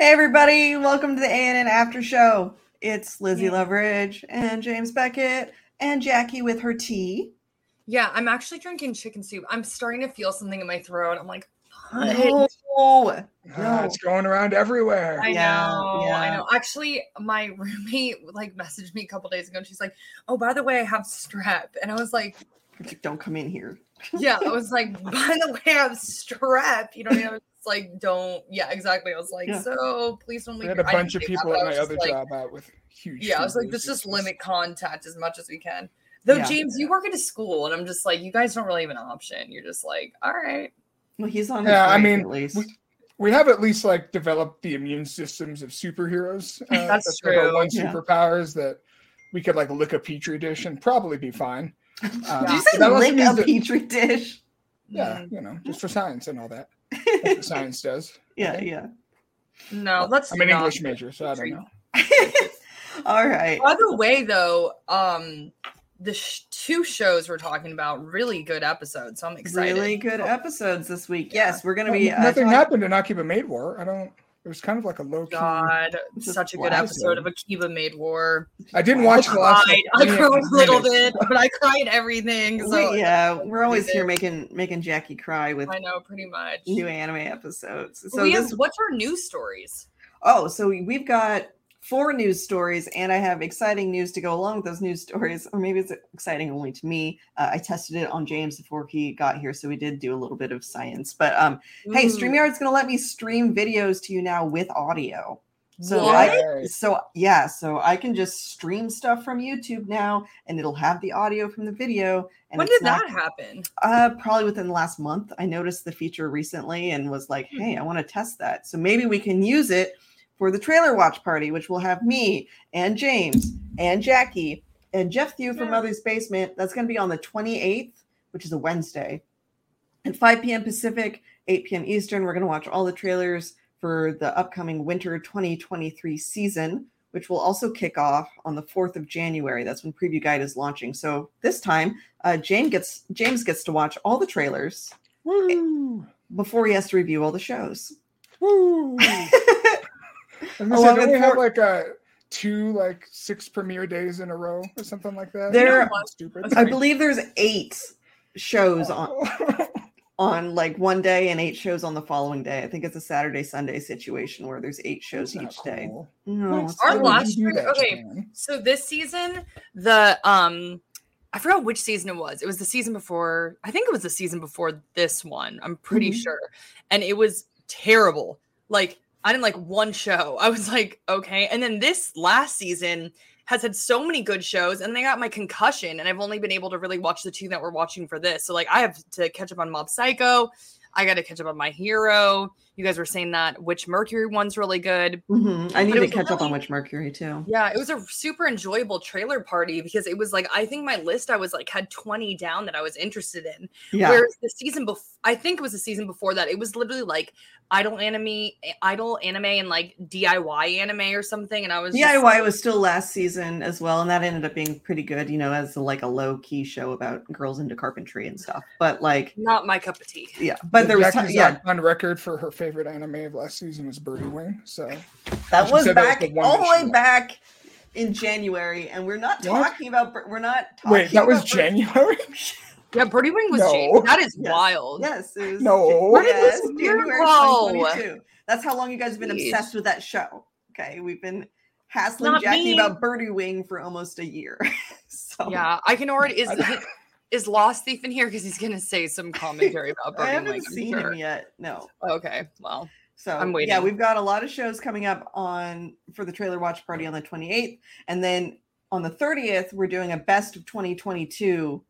Hey everybody, welcome to the ANN After Show. It's Lynzee Yay. Loveridge and James Beckett and Jackie with her tea. Yeah, I'm actually drinking chicken soup. I'm starting to feel something in my throat. I'm like, "What?" No, Ah, it's going around everywhere. I Yeah, know, I know. Actually, my roommate like messaged me a couple days ago and she's like, Oh, by the way, I have strep. And I was like, don't come in here. Yeah, I was like, by the way, I have strep. You know, what I mean? I was just like, don't yeah, exactly. I was like, Yeah. so please don't We leave had a your- I didn't bunch of people at my other like- job out with huge. Yeah, I was like, let's just limit contact as much as we can. Though Yeah. James, you work at a school, and I'm just like, you guys don't really have an option. You're just like, all right. Well, he's on his Yeah, I mean, at least. we- We have at least like developed the immune systems of superheroes. Uh, That's like our true. one Yeah. superpowers that we could like lick a petri dish and probably be fine. Uh, Did you say that lick means a that- petri dish? Yeah, Mm, you know, just for science and all that. That's what science does. Yeah, yeah. No, let's I'm an English major, so I don't know. All right. By the way, though, um, the sh- two shows we're talking about really good episodes, so I'm excited. Really good episodes this week. Yes, we're going to Well, be. Uh, nothing talk- happened in Akiba Maid War. I don't. It was kind of like a low key. God, such a good episode of Akiba Maid War. I didn't I watch the last. cried. I cried a little bit, but I cried everything. So we, yeah, we're always there. here making making Jackie cry with I know pretty much. new anime episodes. So we this have, what's our news stories? Oh, so we've got four news stories, and I have exciting news to go along with those news stories, or maybe it's exciting only to me. Uh, I tested it on James before he got here, so we did do a little bit of science. But um, hey, Ooh. StreamYard's going to let me stream videos to you now with audio. So What? I, so yeah, so I can just stream stuff from YouTube now, and it'll have the audio from the video. And when did not- that happen? uh, probably within the last month. I noticed the feature recently and was like, Hmm. hey, I want to test that. So maybe we can use it for the trailer watch party, which will have me and James and Jackie and Geoff Thew from Mother's Basement. That's going to be on the 28th, which is a Wednesday. At 5 p.m. Pacific, 8 p.m. Eastern, we're going to watch all the trailers for the upcoming winter 2023 season, which will also kick off on the 4th of January. That's when Preview Guide is launching. So this time, uh, James gets James gets to watch all the trailers Woo! before he has to review all the shows. Woo! I was gonna say, don't with we have like a two like six premiere days in a row or something like that? There- Isn't that stupid. I believe there's eight shows on Oh. on like one day and eight shows on the following day. I think it's a Saturday Sunday situation where there's eight shows That's not each day. No, That's- Our why last year- that, okay. Jan? So this season, the um I forgot which season it was. It was the season before. I think it was the season before this one. I'm pretty Mhm. sure. And it was terrible. Like I didn't like one show. I was like, okay. And then this last season has had so many good shows and they got my concussion and I've only been able to really watch the two that we're watching for this. So like I have to catch up on Mob Psycho. I got to catch up on My Hero. You guys were saying that Witch Mercury one's really good. Mhm. I need But to was catch up on really- Witch Mercury too. Yeah, it was a super enjoyable trailer party because it was like I think my list I was like had 20 down that I was interested in. Yeah. Whereas the season before I think it was the season before that, it was literally like idle anime idle anime and like DIY anime or something. And I was DIY like, was still last season as well, and that ended up being pretty good, you know, as like a low key show about girls into carpentry and stuff. But like, not my cup of tea. yeah, but there was Jackie's ti- yeah, on, on record for her favorite anime of last season was Birdie Wing. So that was said that was back all the way she- back in January, and we're not What? talking about we're not talking wait, that was about- January. Yeah, Birdie Wing was No. January. That is Yes. wild. Yes, it was No. Where did yes, this January go? 2022. That's how long you guys have been Jeez. obsessed with that show. Okay, we've been hassling Not Jackie me. about Birdie Wing for almost a year. so Yeah, I can already is I- is Lost Thief in here because he's gonna say some commentary about I Birdie haven't. I'm seen sure. him yet. No. Okay, well, So I'm waiting. Yeah, we've got a lot of shows coming up on for the trailer watch party on the 28th, and then on the 30th we're doing a best of 2022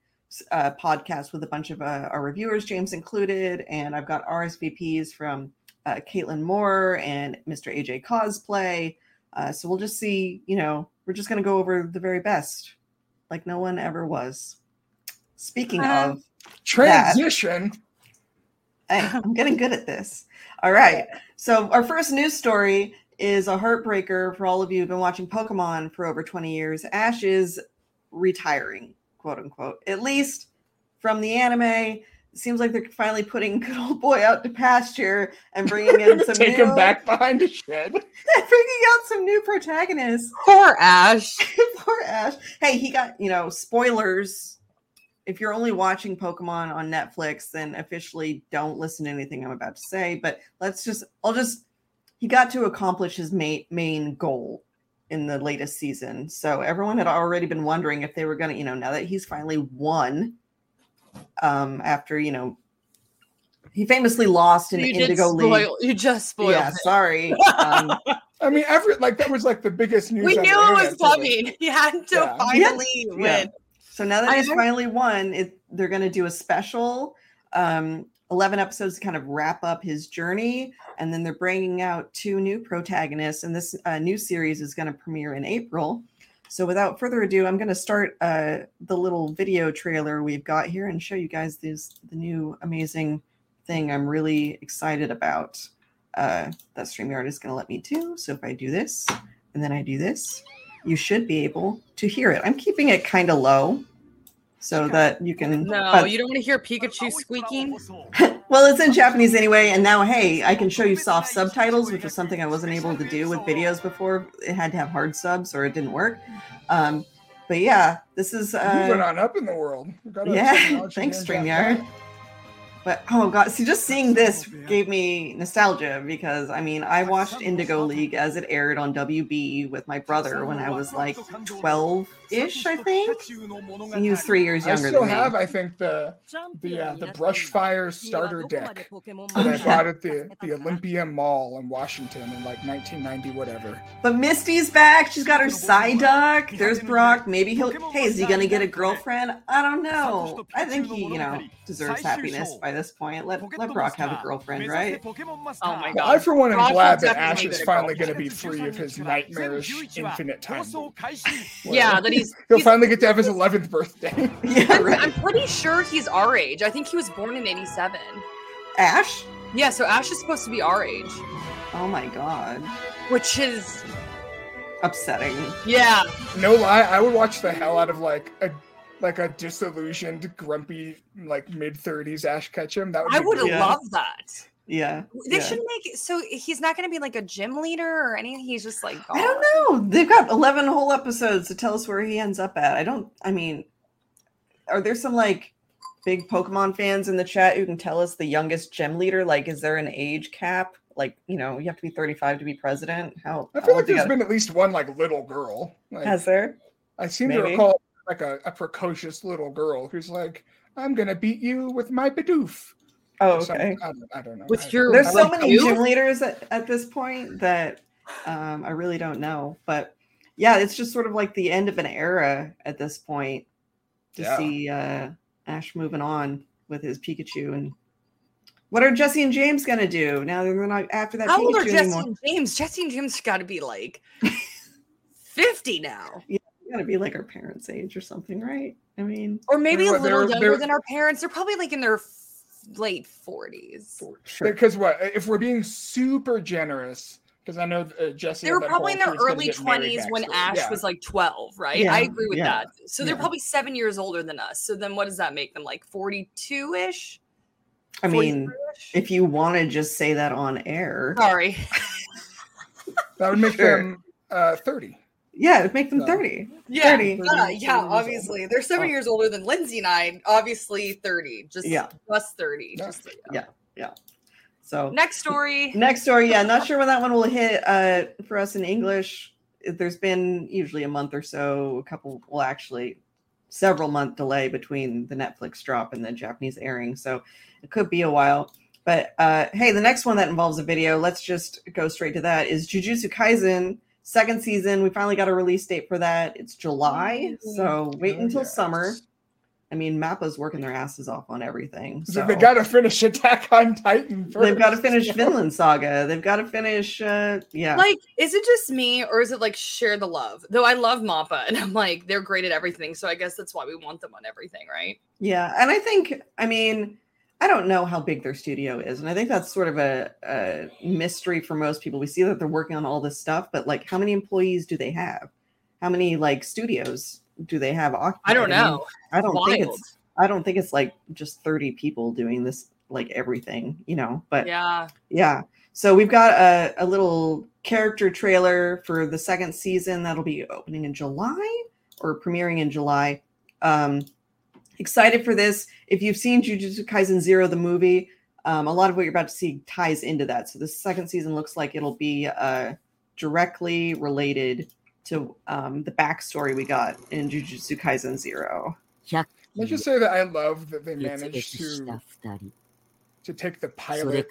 uh, podcast with a bunch of uh, our reviewers, James included, and I've got RSVPs from uh, Caitlin Moore and Mr. AJ Cosplay. Uh, so we'll just see. You know, we're just going to go over the very best, like no one ever was. Speaking Um, of Transition. Hey, I'm getting good at this. All right. So our first news story is a heartbreaker for all of you who've been watching Pokemon for over 20 years. Ash is retiring, quote unquote, at least from the anime. seems like they're finally putting good old boy out to pasture and bringing in some Take new, him back behind the shed. bringing out some new protagonists. Poor Ash. Poor Ash. Hey, he got, you know, spoilers. If you're only watching Pokemon on Netflix, then officially don't listen to anything I'm about to say. But let's just, I'll just, he got to accomplish his main, main goal in the latest season. So everyone had already been wondering if they were going to, you know, now that he's finally won, um, after, you know, he famously lost in You the did Indigo League. You just spoiled. Yeah, it. sorry. Um, I mean, every like that was like the biggest news. We knew it was internet, so, like, coming. He had to Yeah. finally Yeah. win. So now that he's finally won, it, they're going to do a special um, 11 episodes to kind of wrap up his journey. And then they're bringing out two new protagonists. And this uh, new series is going to premiere in April. So without further ado, I'm going to start uh, the little video trailer we've got here and show you guys this the new amazing thing I'm really excited about. Uh, that StreamYard is going to let me do. So if I do this and then I do this, you should be able to hear it. I'm keeping it kind of low so that you can. No, but- you don't want to hear Pikachu squeaking. well, it's in Japanese anyway, and now hey, I can show you soft subtitles, which is something I wasn't able to do with videos before. It had to have hard subs or it didn't work. Um, but yeah, this is Moving uh, on up in the world. We've got a yeah. Thanks, man Streamyard. But oh god, see, just seeing this gave me nostalgia because I mean, I watched Indigo League as it aired on WB with my brother when I was like 12 ish, I think. And he was three years I younger still than me. have, I think, the the uh, the Brushfire starter deck that I Yeah. bought at the the Olympia Mall in Washington in like 1990, whatever. But Misty's back. She's got her Psyduck. There's Brock. Maybe he'll. Hey, is he gonna get a girlfriend? I don't know. I think he, you know, deserves happiness by this point. Let let Brock have a girlfriend, right? Oh my Well, God. I, for one, am glad that Ash is finally going to be free of his nightmarish infinite time. loop. Yeah, that he's. He'll he's- finally get to have his 11th birthday. Yeah, I'm, I'm pretty sure he's our age. I think he was born in '87. Ash. Yeah, so Ash is supposed to be our age, Oh my god, which is upsetting. yeah. no lie, I would watch the hell out of like a like a disillusioned, grumpy, like mid 30s Ash Ketchum. That would I be would great. Yeah. love that. Yeah. They yeah. should make so he's not going to be like a gym leader or anything. He's just like I don't know. They've got 11 whole episodes to tell us where he ends up at. I don't, I mean, are there some like big Pokemon fans in the chat who can tell us the youngest gym leader? Like, is there an age cap? Like, you know, you have to be 35 to be president. How, I feel old like there's gotta- been at least one like little girl. Like, Has there? I seem to recall like a, a precocious little girl who's like, "I'm gonna beat you with my Bidoof." Oh, or something. okay. I don't, I don't know. With your- There's so like many you. gym leaders at, at this point that um, I really don't know. But yeah, it's just sort of like the end of an era at this point to Yeah. see uh, Ash moving on with his Pikachu. And what are Jesse and James going to do now? They're not after that How old are Pikachu Jesse anymore. and James? Jesse and James got to be like 50 now. Yeah, got to be like our parents' age or something, right? I mean, Or maybe a little they're- younger they're- than our parents. They're probably like in their f- late 40s. sure. Because what if we're being super generous? Because I know uh, Jesse. They were probably in their early 20s when next. Ash Yeah. was like 12, right? Yeah, I agree with yeah, that. So they're yeah. probably seven years older than us. So then what does that make them like 42 ish? I mean, if you want to just say that on air, sorry. that would make Sure. them uh, thirty. Yeah, it'd make them No. 30. Yeah, 30. yeah, 30 yeah, old. obviously. They're seven Oh. years older than Lynzee and I. Obviously 30. Just Yeah. plus 30. Yeah. Just Yeah. So next story. Next story, yeah, not sure when that one will hit uh, for us in English. There's been usually a month or so, a couple, well, actually, several month delay between the Netflix drop and the Japanese airing, so it could be a while. But uh, hey, the next one that involves a video, let's just go straight to that. Is Jujutsu Kaisen second season? We finally got a release date for that. It's July, so wait Oh, until yes. summer. I mean, Mappa's working their asses off on everything. So So they got to finish Attack on Titan. First. They've got to finish Vinland Saga. They've got to finish. Uh, yeah, Like, is it just me or is it like share the love? Though I love Mappa and I'm like, they're great at everything. So I guess that's why we want them on everything, right? yeah, and I think. I mean, I don't know how big their studio is, and I think that's sort of a, a mystery for most people. We see that they're working on all this stuff, but like, how many employees do they have? How many like studios do they have? I don't know. I don't think it's. I don't think it's like just 30 people doing this, like everything, you know. But Yeah. yeah. So we've got a, a little character trailer for the second season that'll be opening in July or premiering in July. Um, Excited for this. If you've seen Jujutsu Kaisen Zero, the movie, um, a lot of what you're about to see ties into that. So the second season looks like it'll be uh, directly related to um, the backstory we got in Jujutsu Kaisen Zero. Let's just say that I love that they managed to to take the pilot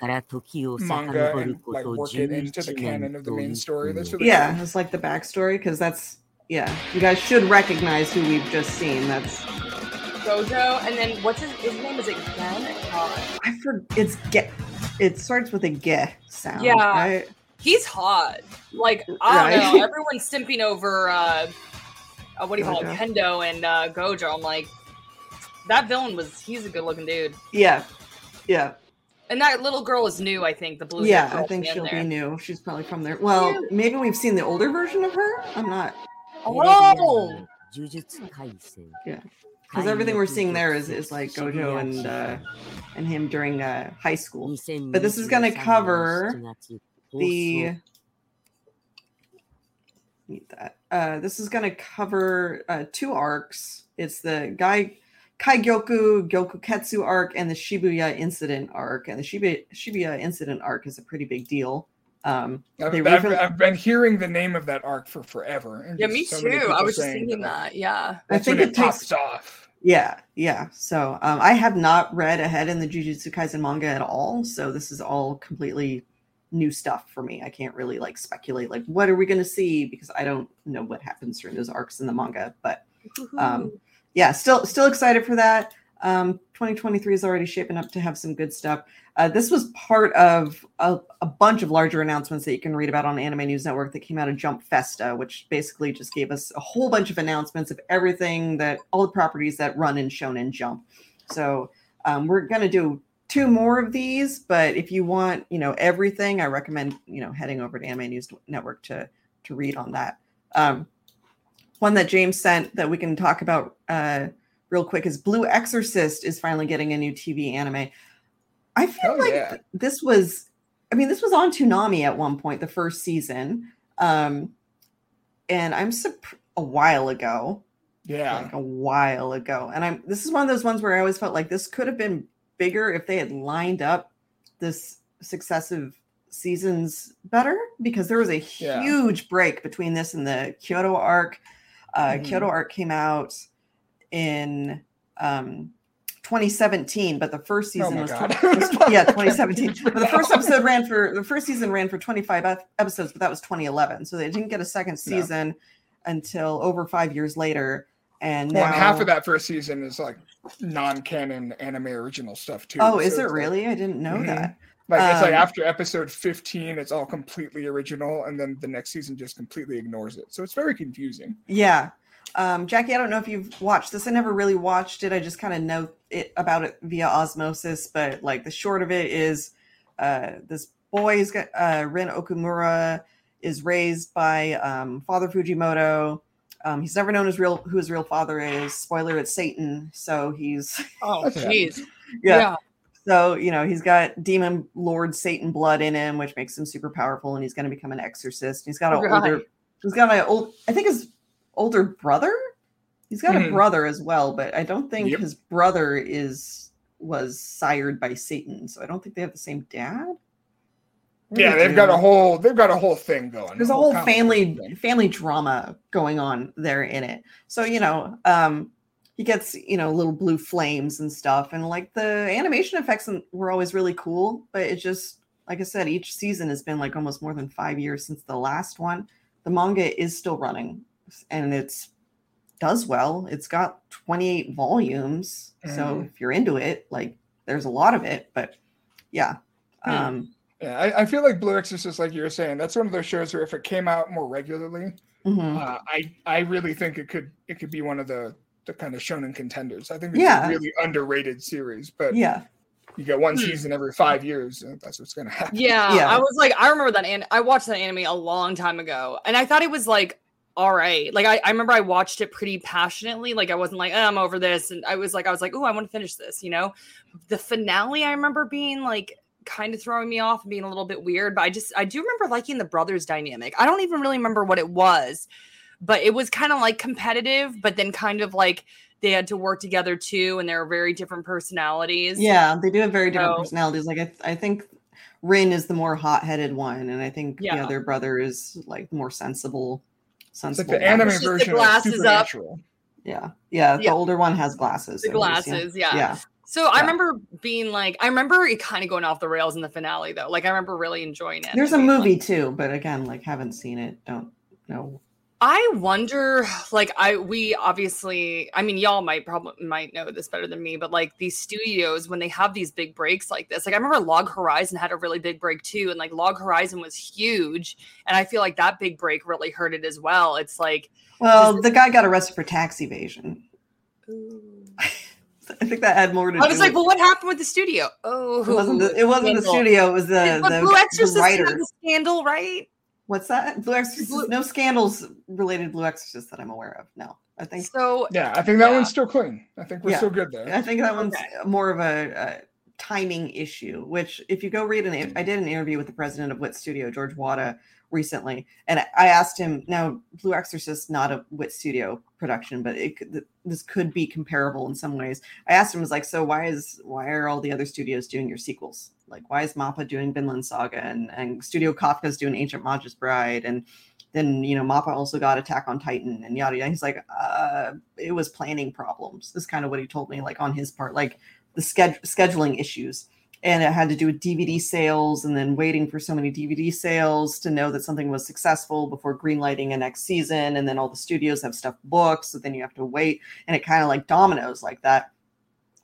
manga and like work it into the canon of the main story. That's really yeah, cool. it's like the backstory because that's yeah. You guys should recognize who we've just seen. That's Gojo, and then what's his, his name? Is it Gen? I forget. It's Ge. It starts with a Ge sound. Yeah, right? he's hot. Like I don't right? know. Everyone's simping over. Uh, uh, what do you Gojo. call it? Kendo and uh, Gojo. I'm like, that villain was. He's a good looking dude. Yeah, yeah. And that little girl is new, I think. The blue. Yeah, I think she'll be new. She's probably from there. Well, yeah. maybe we've seen the older version of her. I'm not. Oh. Yeah because everything we're seeing there is is like Gojo and uh and him during uh high school. But this is gonna cover the need that. Uh, this is going to cover uh, two arcs. It's the Gai Kaigyoku Gyokuketsu arc and the Shibuya incident arc. And the Shibuya, Shibuya incident arc is a pretty big deal. Um, I've, They I've, refer- I've been hearing the name of that arc for forever. and yeah, me so too. I was just thinking that. Yeah. I think when it it takes pops off. Yeah, yeah. So um, I have not read ahead in the Jujutsu Kaisen manga at all. So this is all completely new stuff for me. I can't really like speculate like what are we going to see because I don't know what happens during those arcs in the manga. But um, yeah, still still excited for that. Um, 2023 is already shaping up to have some good stuff. Uh, this was part of a, a bunch of larger announcements that you can read about on Anime News Network that came out of Jump Festa, which basically just gave us a whole bunch of announcements of everything that all the properties that run in Shonen Jump. So um, we're gonna do two more of these, but if you want, you know, everything, I recommend you know heading over to Anime News Network to to read on that. Um, one that James sent that we can talk about uh, real quick is Blue Exorcist is finally getting a new TV anime. I feel Hell like yeah. th- this was, I mean, this was on Toonami at one point, the first season, um, and I'm sup- a while ago, Yeah. like a while ago, and I'm. This is one of those ones where I always felt like this could have been bigger if they had lined up this successive seasons better because there was a Yeah. huge break between this and the Kyoto arc. Uh, Mhm. Kyoto arc came out in um, 2017, but the first Oh season my was, 20, was yeah 2017. But the first episode ran for the first season ran for 25 episodes, but that was 2011, so they didn't get a second No. season until over five years later. And Well, now, and half of that first season is like non-canon anime original stuff too. Oh, is it it's like- really? I didn't know Mhm. that. Like it's like Um, after episode 15, it's all completely original, and then the next season just completely ignores it. So it's very confusing. Yeah. Um, Jackie, I don't know if you've watched this. I never really watched it. I just kind of know it about it via osmosis. But like the short of it is, uh, this boy's got uh, Rin Okumura is raised by um, Father Fujimoto. Um, he's never known his real who his real father is. Spoiler: it's Satan. So he's Oh, That's what jeez. yeah. So, you know, he's got demon lord Satan blood in him, which makes him super powerful, and he's going to become an exorcist. He's got an Right. older, he's got an old, I think his older brother. He's got a Mhm. brother as well, but I don't think Yep. his brother is was sired by Satan, so I don't think they have the same dad. Yeah, they they've got a whole they've got a whole thing going. there's a whole complicated family thing. family drama going on there in it so you know um he gets you know little blue flames and stuff and like the animation effects were always really cool but it just like i said each season has been like almost more than five years since the last one the manga is still running and it's does well it's got 28 volumes so Mhm. if you're into it like there's a lot of it but yeah Hmm. um Yeah, I, I feel like Blue Exorcist, like you were saying, that's one of those shows where if it came out more regularly, mhm. uh, I I really think it could it could be one of the the kind of shonen contenders. I think it's Yeah. a really underrated series, but yeah you get one Hmm. season every five years, and that's what's gonna happen. Yeah, Yeah. I was like, I remember that. An- I watched that anime a long time ago, and I thought it was like all right. Like I, I remember I watched it pretty passionately. Like I wasn't like, oh, I'm over this. And I was like, I was like, oh, I want to finish this, you know? The finale, I remember being like kind of throwing me off and being a little bit weird. But I just I do remember liking the brothers dynamic. I don't even really remember what it was, but it was kind of like competitive, but then kind of like they had to work together too, and they're very different personalities. Yeah, they do have very different So- personalities. Like I, th- I think Rin is the more hot-headed one, and I think the other brother is like more sensible. It's like Sensible. the one. anime It's just the version glasses of up. Supernatural. Yeah, yeah. The Yeah. older one has glasses. The at least, glasses, yeah. yeah. So I remember being like, I remember it kind of going off the rails in the finale though. Like I remember really enjoying it. There's a and being like- movie too, but again, like haven't seen it. Don't know. I wonder, like, I we obviously, I mean, y'all might probably might know this better than me, but like these studios when they have these big breaks like this, like I remember Log Horizon had a really big break too, and like Log Horizon was huge, and I feel like that big break really hurt it as well. It's like, Well, the guy got arrested for tax evasion. I think that had more to do. I was like, with- well, what happened with the studio? Oh, it wasn't the, it wasn't the studio. It was the But the, Blue the Exorcist writer. a scandal, right? What's that? Blue Exorcist. Blue- No scandals related to Blue Exorcist that I'm aware of. No, I think So Yeah, I think that Yeah. one's still clean. I think we're Yeah. still good there. I think that one's Okay. more of a, a timing issue. Which, if you go read an, I did an interview with the president of Wit Studio, George Wada, recently, and I asked him. Now, Blue Exorcist not a Wit Studio production, but it this could be comparable in some ways. I asked him, was like, so why is why are all the other studios doing your sequels? Like, why is Mappa doing Vinland Saga and and Studio Kafka's doing Ancient Magus Bride and then you know Mappa also got Attack on Titan and yada yada. He's like, uh, it was planning problems. This is kind of what he told me, like on his part, like the sched- scheduling issues, and it had to do with DVD sales and then waiting for so many DVD sales to know that something was successful before greenlighting a next season, and then all the studios have stuff booked, so then you have to wait, and it kind of like dominoes like that.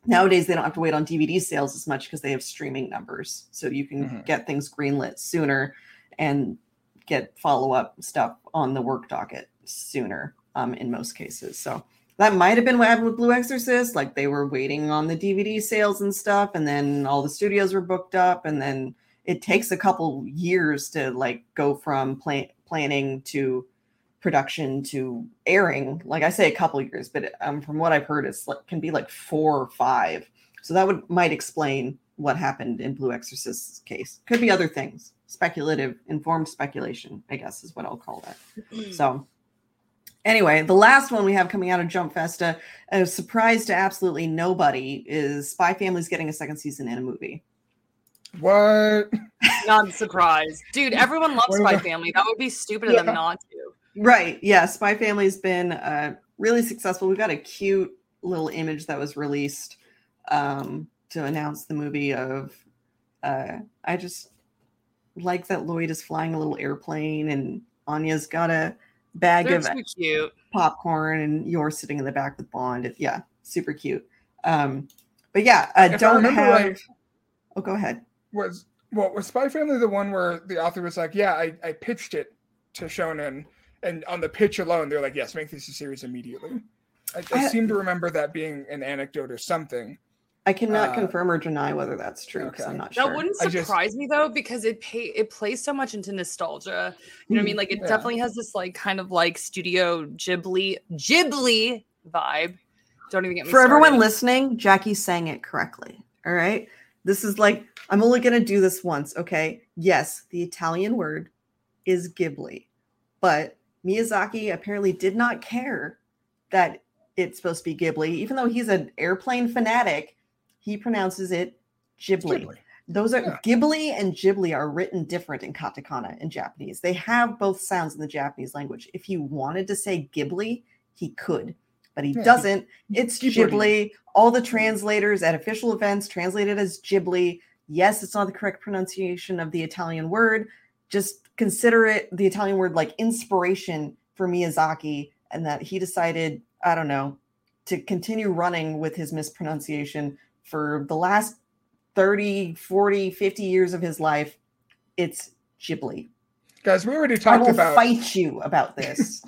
Nowadays, they don't have to wait on DVD sales as much because they have streaming numbers, so you can Mhm. get things greenlit sooner and get follow up stuff on the work docket sooner um, in most cases. So that might have been what happened with Blue Exorcist. Like they were waiting on the DVD sales and stuff, and then all the studios were booked up, and then it takes a couple years to like go from plan- planning to production to airing. Like I say, a couple years, but um, from what I've heard, it's like can be like four or five. So that would might explain what happened in Blue Exorcist's case. Could be other things. Speculative, informed speculation, I guess is what I'll call that. So anyway, the last one we have coming out of Jump Festa, a surprise to absolutely nobody, is Spy Family's getting a second season and a movie. What? not surprised, dude. Everyone loves Spy Family. That would be stupid of Yeah. them not to. Right. Yeah. Spy Family's been uh, really successful. We've got a cute little image that was released um, to announce the movie of. Uh, I just like that Lloyd is flying a little airplane and Anya's got a bag They're of too cute. popcorn and you're sitting in the back with Bond. It- yeah, super cute. Um, but yeah, uh, don't remember have. right- Oh, go ahead. Was what was Spy Family the one where the author was like, "Yeah, I, I pitched it to Shonen, and on the pitch alone, they're like, yes, make this a series immediately." I, I I- seem to remember that being an anecdote or something. I cannot Uh, confirm or deny whether that's true because okay. I'm not sure. That wouldn't I just- surprise me though, because it pay it plays so much into nostalgia. You know what I mean? Like it Yeah. definitely has this like kind of like studio Ghibli Ghibli vibe. Don't even get me For everyone listening, Jackie sang it correctly. All right. This is like, I'm only going to do this once. Okay. Yes, the Italian word is Ghibli, but Miyazaki apparently did not care that it's supposed to be Ghibli, even though he's an airplane fanatic. He pronounces it Ghibli. Ghibli. Those are Yeah. Ghibli and Ghibli are written different in katakana in Japanese. They have both sounds in the Japanese language. If he wanted to say Ghibli, he could, but he Yeah, doesn't. It's Ghibli. Ghibli. All the translators at official events translated as Ghibli. Yes, it's not the correct pronunciation of the Italian word. Just consider it the Italian word like inspiration for Miyazaki, and that he decided, I don't know, to continue running with his mispronunciation for the last 30, 40, 50 years of his life. It's Ghibli. Guys, we already talked I will about fight you about this.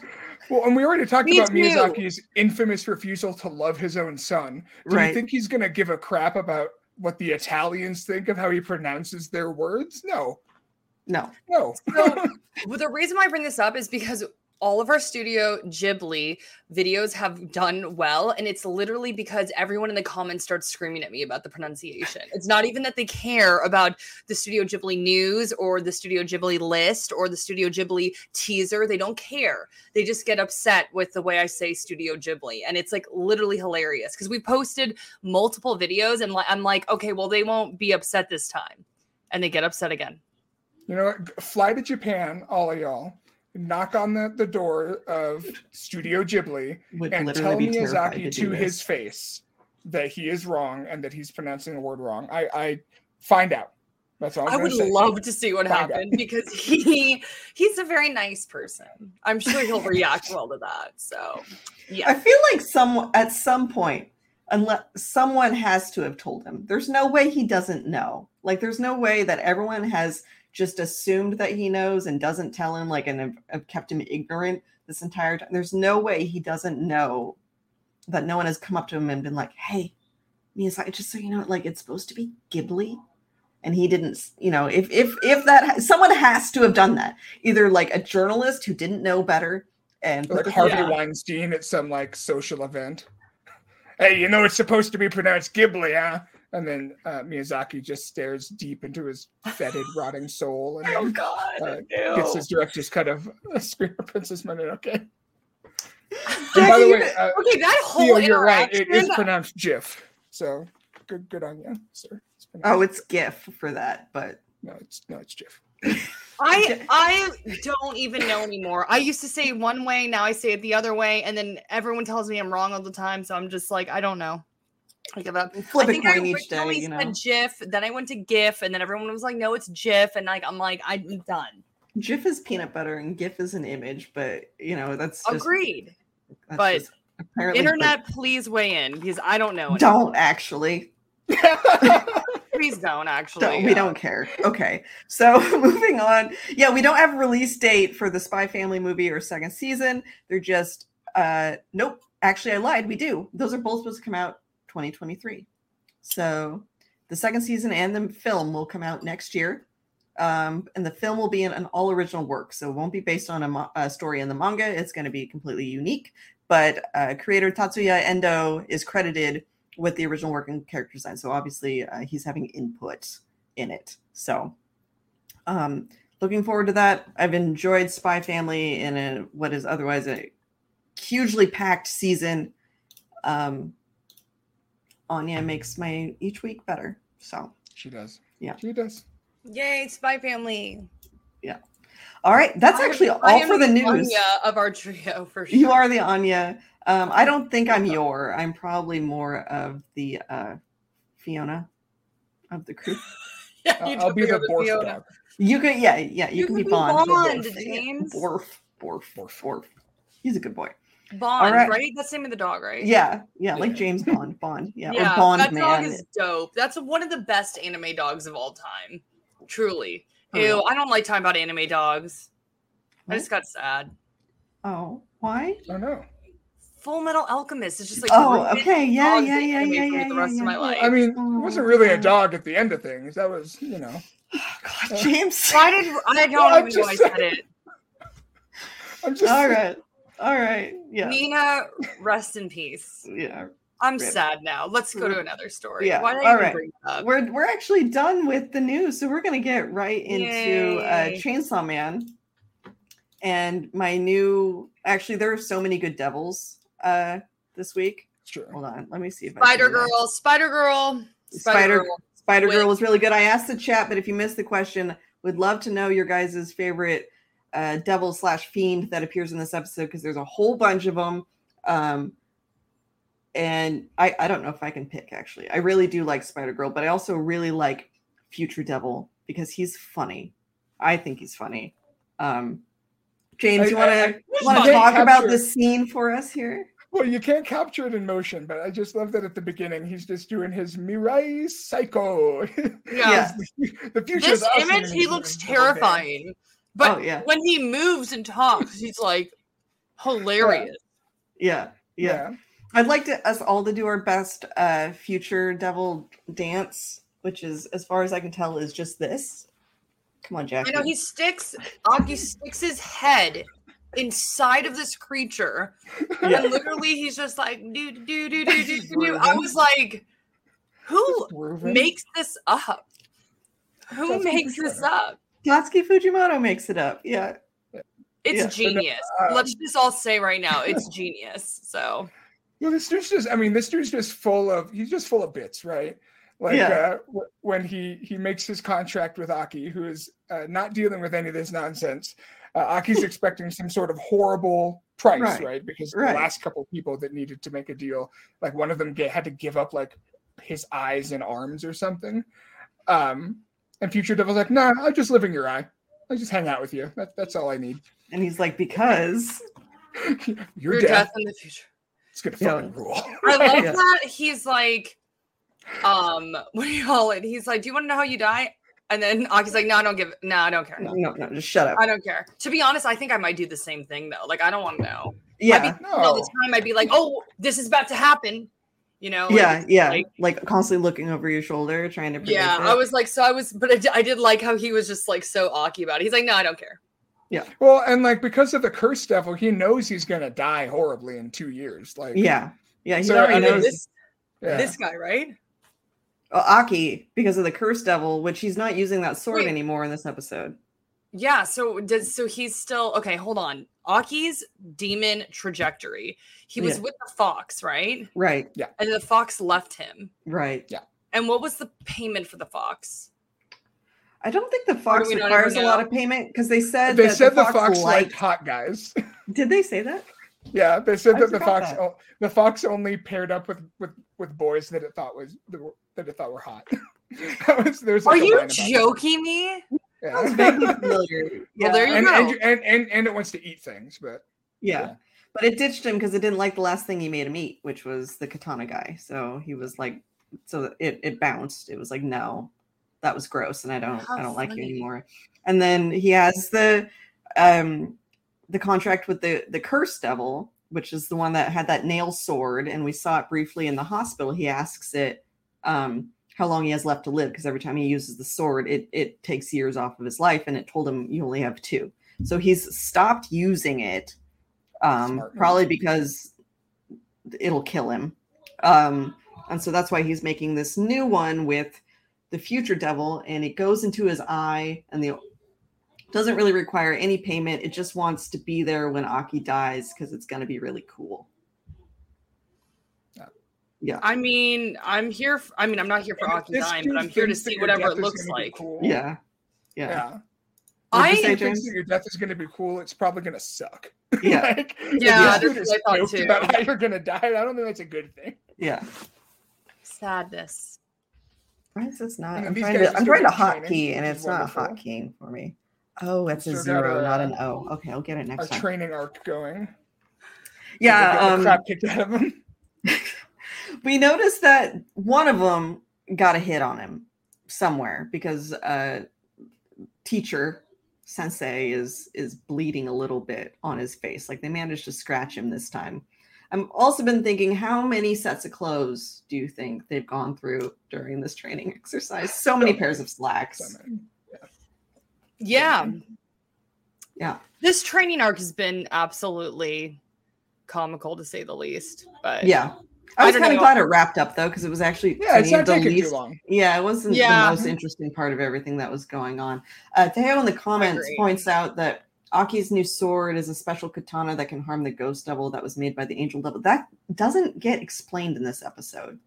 well, and we already talked Me about too. Miyazaki's infamous refusal to love his own son. Do Right. you think he's gonna give a crap about what the Italians think of how he pronounces their words? No, no. no. Oh. So, well, the reason why I bring this up is because all of our Studio Ghibli videos have done well. And it's literally because everyone in the comments starts screaming at me about the pronunciation. It's not even that they care about the Studio Ghibli news or the Studio Ghibli list or the Studio Ghibli teaser. They don't care. They just get upset with the way I say Studio Ghibli. And it's like literally hilarious because we posted multiple videos and I'm like, okay, well, they won't be upset this time. And they get upset again. You know? Fly to Japan, all of y'all. Knock on the, the door of Studio Ghibli Would and tell Miyazaki to to, his face that he is wrong and that he's pronouncing the word wrong. I, I find out. That's all I'm I would say. love to see what Find out. happened because he he's a very nice person. I'm sure he'll react well to that. So yeah. I feel like some at some point, unless someone has to have told him. There's no way he doesn't know. Like there's no way that everyone has just assumed that he knows and doesn't tell him, like and have, kept him ignorant this entire time. There's no way he doesn't know that no one has come up to him and been like, "Hey, Miyazaki, just so you know, like it's supposed to be Ghibli." And he didn't, you know, if if if that someone has to have done that, either like a journalist who didn't know better and Like Harvey Yeah. Weinstein at some like social event. Hey, you know it's supposed to be pronounced Ghibli, huh? And then uh, Miyazaki just stares deep into his fetid, rotting soul and Oh God. uh, ew. gets his director's cut of uh, Scream of Princess Mononoke. And by the you way, uh, okay, that whole Theo, you're right. It is pronounced GIF. So good, good on you, sir. It's Oh, it's GIF for that, but no, it's no, it's GIF. I I don't even know anymore. I used to say one way, now I say it the other way, and then everyone tells me I'm wrong all the time. So I'm just like, I don't know. I give up. flip I think I each day, you know. said GIF, then I went to GIF, and then everyone was like, "No, it's GIF," and like I'm like, I'm done. GIF is peanut butter and GIF is an image, but you know that's just, Agreed. that's but just apparently but Internet, please weigh in because I don't know. anymore. Don't actually. Please don't actually. Don't, we yeah. don't care. Okay, so moving on. Yeah, we don't have a release date for the Spy Family movie or second season. They're just uh nope. Actually, I lied. We do. Those are both supposed to come out 2023. So the second season and the film will come out next year. Um, and the film will be an, an all original work, so it won't be based on a, a story in the manga. It's going to be completely unique. But uh, creator Tatsuya Endo is credited with the original work and character design, so obviously uh, he's having input in it. So, um, looking forward to that. I've enjoyed Spy Family in a what is otherwise a hugely packed season. Um, Anya makes my each week better. So, she does. Yeah. she does. Yay, Spy Family. Yeah. All right, that's I am- actually I all am for the news. Anya of our trio for sure. You are the Anya. Um, I don't think I'm your. I'm probably more of the uh, Fiona of the crew. Yeah, you I'll be the the Borf Fiona. dog. You can, yeah, yeah. You, You can could be be Bond. Bond, James. Borf, Borf, Borf, Borf, Borf. He's a good boy. Bond, right. right. That's the name of the dog, right? Yeah, yeah, like James Bond. Bond, yeah, Yeah, or Bond that dog is dope. That's one of the best anime dogs of all time. Truly. Oh, Ew, yeah. I don't like talking about anime dogs. I just got sad. Oh, why? Oh know. Full Metal Alchemist is just like Oh, okay, yeah, dogs yeah, yeah, yeah, yeah, the rest yeah, of my yeah. life. I mean, oh, it wasn't really a Oh. dog at the end of things. That was, you know. Oh, God, James. Why did I don't Well, even know I said it? I'm just All right, all right, yeah, Nina, rest in peace. yeah. I'm Rip. sad now. Let's go to another story. Yeah, Why did I all even right. bring that up? We're we're actually done with the news, so we're gonna get right into uh, Chainsaw Man. And my new, actually, there are so many good devils uh, this week. Sure. Hold on, let me see if I Spider can, Girl, Spider Girl, Spider Girl. Spider Girl was really good. I asked the chat, but if you missed the question, would love to know your guys' favorite uh, devil slash fiend that appears in this episode because there's a whole bunch of them. Um, and I, I don't know if I can pick actually. I really do like Spider Girl, but I also really like Future Devil because he's funny. I think he's funny. Um, James, I- you want I- I- to want to funny. talk about the scene for us here? Well, you can't capture it in motion, but I just love that at the beginning he's just doing his Mirai Psycho. Yeah. the future This is awesome image, he looks doing his terrifying. But oh yeah, when he moves and talks, he's like hilarious. yeah, yeah. I'd like to us all to do our best uh future devil dance, which is as far as I can tell is just this. Come on, Jack. I know he sticks Aki sticks his head inside of this creature. Yeah. And literally he's just like do do do do do do. do. I was like, who makes this up? Who That's makes this up? Tatsuki Fujimoto makes it up. Yeah. It's Yeah, but no, genius. um, Let's just all say right now, it's genius. So Well, this dude's just, I mean, this dude's just full of, he's just full of bits, right? Like Yeah. uh, w- when he he makes his contract with Aki, who is uh, not dealing with any of this nonsense. Uh, Aki's expecting some sort of horrible price, Right. right? Because Right. the last couple people that needed to make a deal, like one of them get, had to give up like his eyes and arms or something. Um, and Future Devil's like, nah, I'll just live in your eye. I just hang out with you. That, that's all I need. And he's like, because Your, your death, death in the future. is gonna Yeah. fucking rule. I love Yeah. that he's like, um, what do you call it? He's like, Do you want to know how you die? And then Aki's like, No, I don't give no, I don't care. no, no, no, just shut up. I don't care. To be honest, I think I might do the same thing though. Like, I don't want to know. Yeah. I'd be, all the time I'd be like, Oh, this is about to happen. You know? like, yeah, yeah. like- Like, constantly looking over your shoulder, trying to yeah. it. I was like, so I was, but I did, I did like how he was just like so Aki about it. He's like, No, I don't care. Yeah well, and like because of the curse devil, he knows he's gonna die horribly in two years. Like, Yeah. Yeah, he So, already I mean, knows this yeah. this guy, right? Uh, oh, Aki because of the curse devil, which he's not using that sword Wait. anymore in this episode. Yeah, so does so he's still okay, hold on. Aki's demon trajectory. He was Yeah. with the fox, right? Right, Yeah. And the fox left him. right. Yeah. And what was the payment for the fox? I don't think the fox requires a lot of payment because they said they that said the the fox, liked. liked hot guys. Did they say that? yeah, they said I that the fox that. o- the fox only paired up with with with boys that it thought was that were- it thought were hot. that was, there was Are like a you line about that. joking me? Yeah. Sounds vaguely familiar. Yeah, Well, there you and, go. and, and and and it wants to eat things, but yeah. yeah. But it ditched him because it didn't like the last thing he made him eat, which was the katana guy. So he was like, so it it bounced. It was like, no, that was gross, and I don't How I don't like you anymore. And then he has the um the contract with the the curse devil, which is the one that had that nail sword, and we saw it briefly in the hospital. He asks it um how long he has left to live because every time he uses the sword, it it takes years off of his life, and it told him you only have two. So he's stopped using it, um, probably because it'll kill him. Um, and so that's why he's making this new one with the future devil, and it goes into his eye, and the doesn't really require any payment. It just wants to be there when Aki dies because it's going to be really cool. I mean, I'm here. For, I mean, I'm not here for Aki This but I'm here to see whatever it looks like. Cool. Yeah, yeah, Yeah. What'd you I say, If he thinks that your death is going to be cool, it's probably going to suck. yeah, like, if Yeah, this that's is what I thought too. About how you're going to die, I don't think that's a good thing. yeah. sadness. Why is this not? I'm trying guys to. are I'm trying to getting training, hotkey, and it's not wonderful. hotkeying for me. Oh, it's a Still got zero, not an O. Okay, I'll get it Our next time. training arc going. Yeah, um, crap kicked out of him. we noticed that one of them got a hit on him somewhere because uh teacher sensei is is bleeding a little bit on his face. Like they managed to scratch him this time. I'm also been thinking how many sets of clothes do you think they've gone through during this training exercise? So many So pairs of So, slacks Yeah. Yeah. This training arc has been absolutely comical to say the least. But yeah I i was don't kind of glad it wrapped up though because it was actually Yeah, it's not taking least too long. Yeah, it wasn't Yeah. the most interesting part of everything that was going on. Uh, Teo in the comments points out that Aki's new sword is a special katana that can harm the ghost devil that was made by the angel devil. That doesn't get explained in this episode.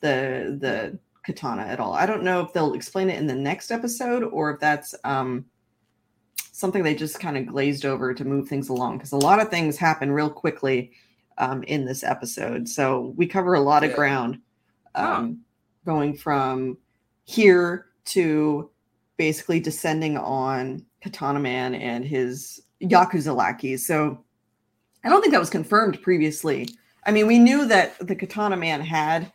The the katana at all. I don't know if they'll explain it in the next episode or if that's um something they just kind of glazed over to move things along because a lot of things happen real quickly um, in this episode. So we cover a lot of Yeah. ground Huh. um, going from here to basically descending on Katana Man and his Yakuza lackeys. So I don't think that was confirmed previously. I mean, we knew that the Katana Man had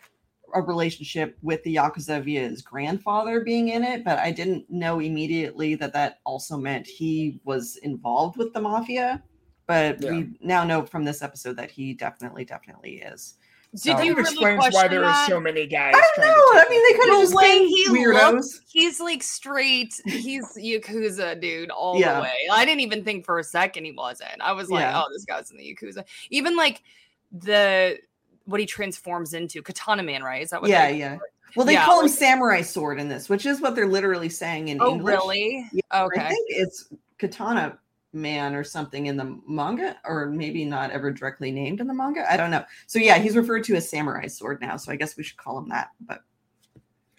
a relationship with the Yakuza via his grandfather being in it, but I didn't know immediately that that also meant he was involved with the mafia. But Yeah. we now know from this episode that he definitely, definitely is. Did So- you It really explains why question there are so many guys. I don't trying to know. I mean, they it. could have The just way been he weirdos. looks, he's like straight. He's yakuza dude all Yeah. the way. I didn't even think for a second he wasn't. I was like, Yeah. oh, this guy's in the yakuza. Even like the what he transforms into, Katana Man, right? Is that what? yeah, they- yeah. Well, they Yeah, call him samurai sword in this, which is what they're literally saying in Oh, English. really? Yeah, I think it's Katana Man or something in the manga, or maybe not ever directly named in the manga. I don't know. So yeah, he's referred to as samurai sword now. So I guess we should call him that. But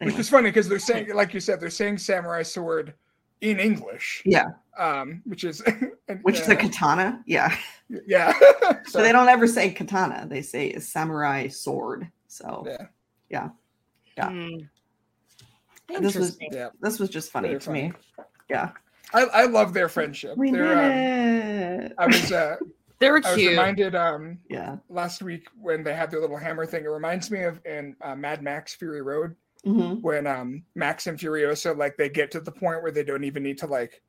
Which is funny because they're saying, like you said, they're saying samurai sword in English. Yeah. Um, which is and, which is a uh, katana. Yeah. yeah. So they don't ever say katana. They say samurai sword. So Yeah. yeah. Hmm. This was Yeah. this was just funny Very to me. Yeah. I, I love their friendship. We They're, did um, it. I was uh, They were I was cute. reminded um yeah. last week when they had their little hammer thing. It reminds me of in uh, Mad Max Fury Road hmm when um Max and Furiosa like they get to the point where they don't even need to like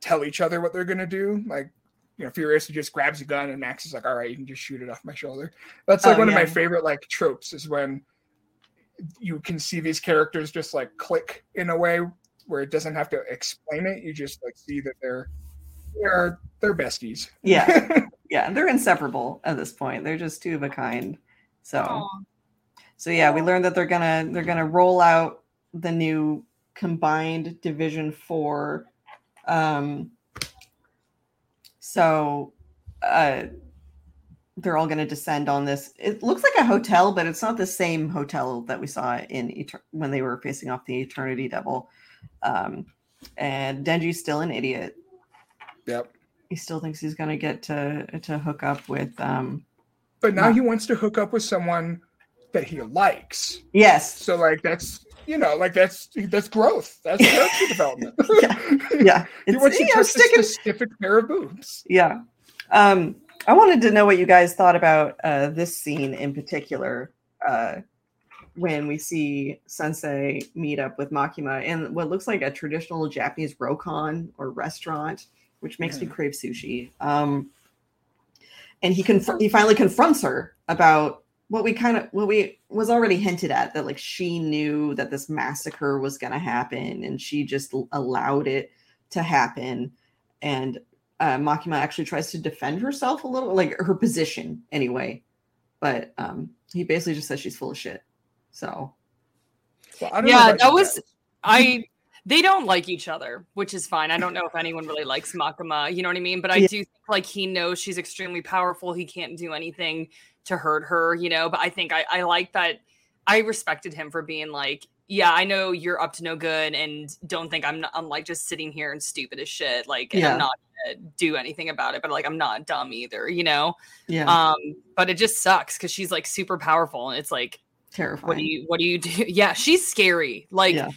tell each other what they're gonna do. Like you know, Furiosa just grabs a gun and Max is like, "All right, you can just shoot it off my shoulder." That's like Oh, one of my favorite like tropes is when you can see these characters just like click in a way where it doesn't have to explain it. You just like see that they're they're they're besties. Yeah. Yeah. They're inseparable at this point. They're just two of a kind. So Aw. so yeah, we learned that they're gonna they're gonna roll out the new combined division four. Um so uh they're all going to descend on this. It looks like a hotel, but it's not the same hotel that we saw in Eter- when they were facing off the Eternity Devil. Um, and Denji's still an idiot. Yep. He still thinks he's to get to to hook up with. Um, But now Yeah. he wants to hook up with someone that he likes. yes, So like that's you know like that's that's growth. That's character development. yeah, he It's- wants to you touch sticking- a specific pair of boobs. Yeah. Um, I wanted to know what you guys thought about uh, this scene in particular uh, when we see Sensei meet up with Makima in what looks like a traditional Japanese ryokan or restaurant, which makes me Mhm. crave sushi. Um, and he conf- he finally confronts her about what we kind of what we was already hinted at that like she knew that this massacre was going to happen and she just allowed it to happen and uh, Makima actually tries to defend herself a little, like her position anyway. But um, he basically just says she's full of shit. So Well, I don't Yeah, about that was guys. I they don't like each other, which is fine. I don't know if anyone really likes Makima, you know what I mean? But I Yeah. do think like he knows she's extremely powerful. He can't do anything to hurt her, you know. But I think I, I like that I respected him for being like, yeah, I know you're up to no good and don't think I'm not I'm like just sitting here and stupid as shit. Like and Yeah. I'm not gonna do anything about it, but like I'm not dumb either, you know. yeah, Um, but it just sucks because she's like super powerful and it's like terrifying. what do you what do you do yeah she's scary like Yeah.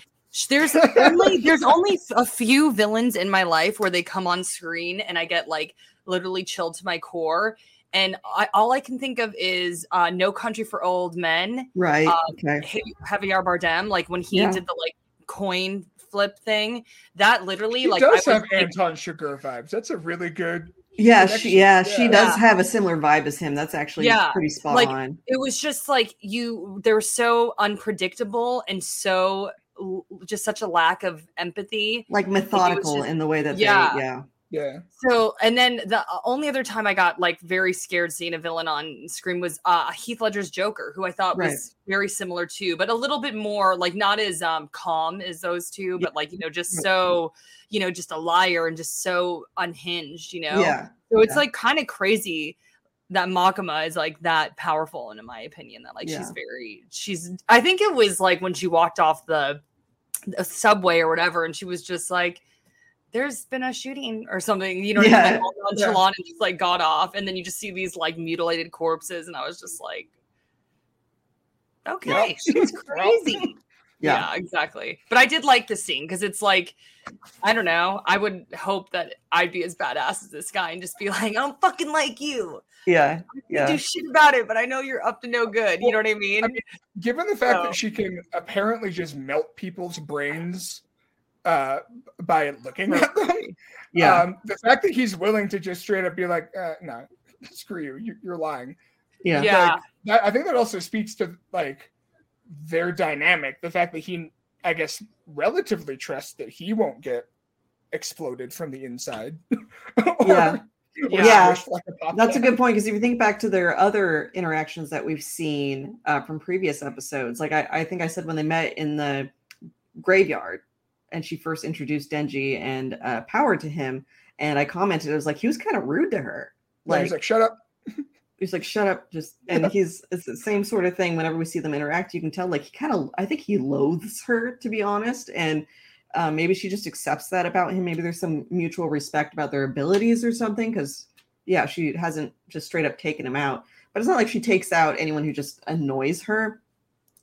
there's only there's only a few villains in my life where they come on screen and i get like literally chilled to my core and I, all i can think of is uh no country for old men right? um, okay. Javier bardem like when he Yeah. did the like coin flip thing that literally He like does was have like, Anton Chigurh vibes. That's a really good. Yeah, connection. she yeah, she does Yeah. have a similar vibe as him. That's actually Yeah, pretty spot like, on. it was just like you they were so unpredictable and so just such a lack of empathy Like methodical just- in the way that yeah. they yeah. Yeah. So, and then the only other time I got like very scared seeing a villain on screen was uh, Heath Ledger's Joker, who I thought Right. was very similar to, but a little bit more like not as um, calm as those two, but like you know just so you know just a liar and just so unhinged, you know. Yeah. So it's yeah. like kind of crazy that Makima is like that powerful, and in my opinion, that like she's very she's. I think it was like when she walked off the, the subway or whatever, and she was just like, "There's been a shooting or something," you know, what I mean? Yeah. like nonchalant, and just like got off, and then you just see these like mutilated corpses, and I was just like, "Okay, she's crazy." Yeah. yeah, exactly. But I did like the scene because it's like, I don't know. I would hope that I'd be as badass as this guy and just be like, I'm fucking like you. Yeah. Yeah. do shit about it, but I know you're up to no good. You know what I mean? I mean, Given the fact So- that she can apparently just melt people's brains uh, by looking at them, Yeah. um, the fact that he's willing to just straight up be like, uh, "No, screw you, you you're lying," Yeah. Yeah. Like, that, I think that also speaks to like their dynamic. The fact that he, I guess, relatively trusts that he won't get exploded from the inside. Or- Yeah. or Yeah. like a That's a good point because if you think back to their other interactions that we've seen uh, from previous episodes, like I, I think I said when they met in the graveyard and she first introduced Denji and uh, Power to him, and I commented, it was like he was kind of rude to her. Like, Like, he's like, shut up. he's like, shut up, just and he's it's the same sort of thing. Whenever we see them interact, you can tell like he kind of I think he loathes her to be honest, and uh, maybe she just accepts that about him. Maybe there's some mutual respect about their abilities or something. Because yeah, she hasn't just straight up taken him out, but it's not like she takes out anyone who just annoys her.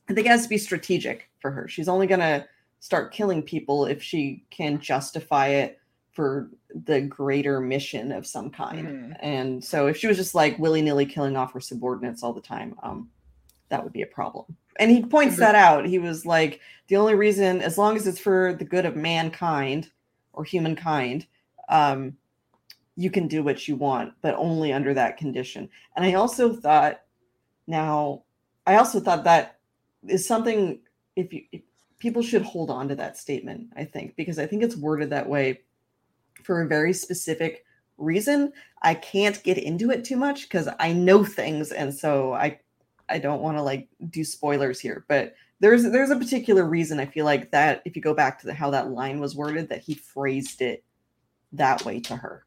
I think it has to be strategic for her. She's only gonna start killing people if she can justify it for the greater mission of some kind. Mhm. And so if she was just like willy nilly killing off her subordinates all the time, um, that would be a problem. And he points the- that out. He was like, the only reason, as long as it's for the good of mankind or humankind, um, you can do what you want, but only under that condition. And I also thought, now, I also thought that is something if you people should hold on to that statement. I think because I think it's worded that way for a very specific reason. I can't get into it too much because I know things, and so I I don't want to like do spoilers here, but there's there's a particular reason I feel like that if you go back to the, how that line was worded, that he phrased it that way to her.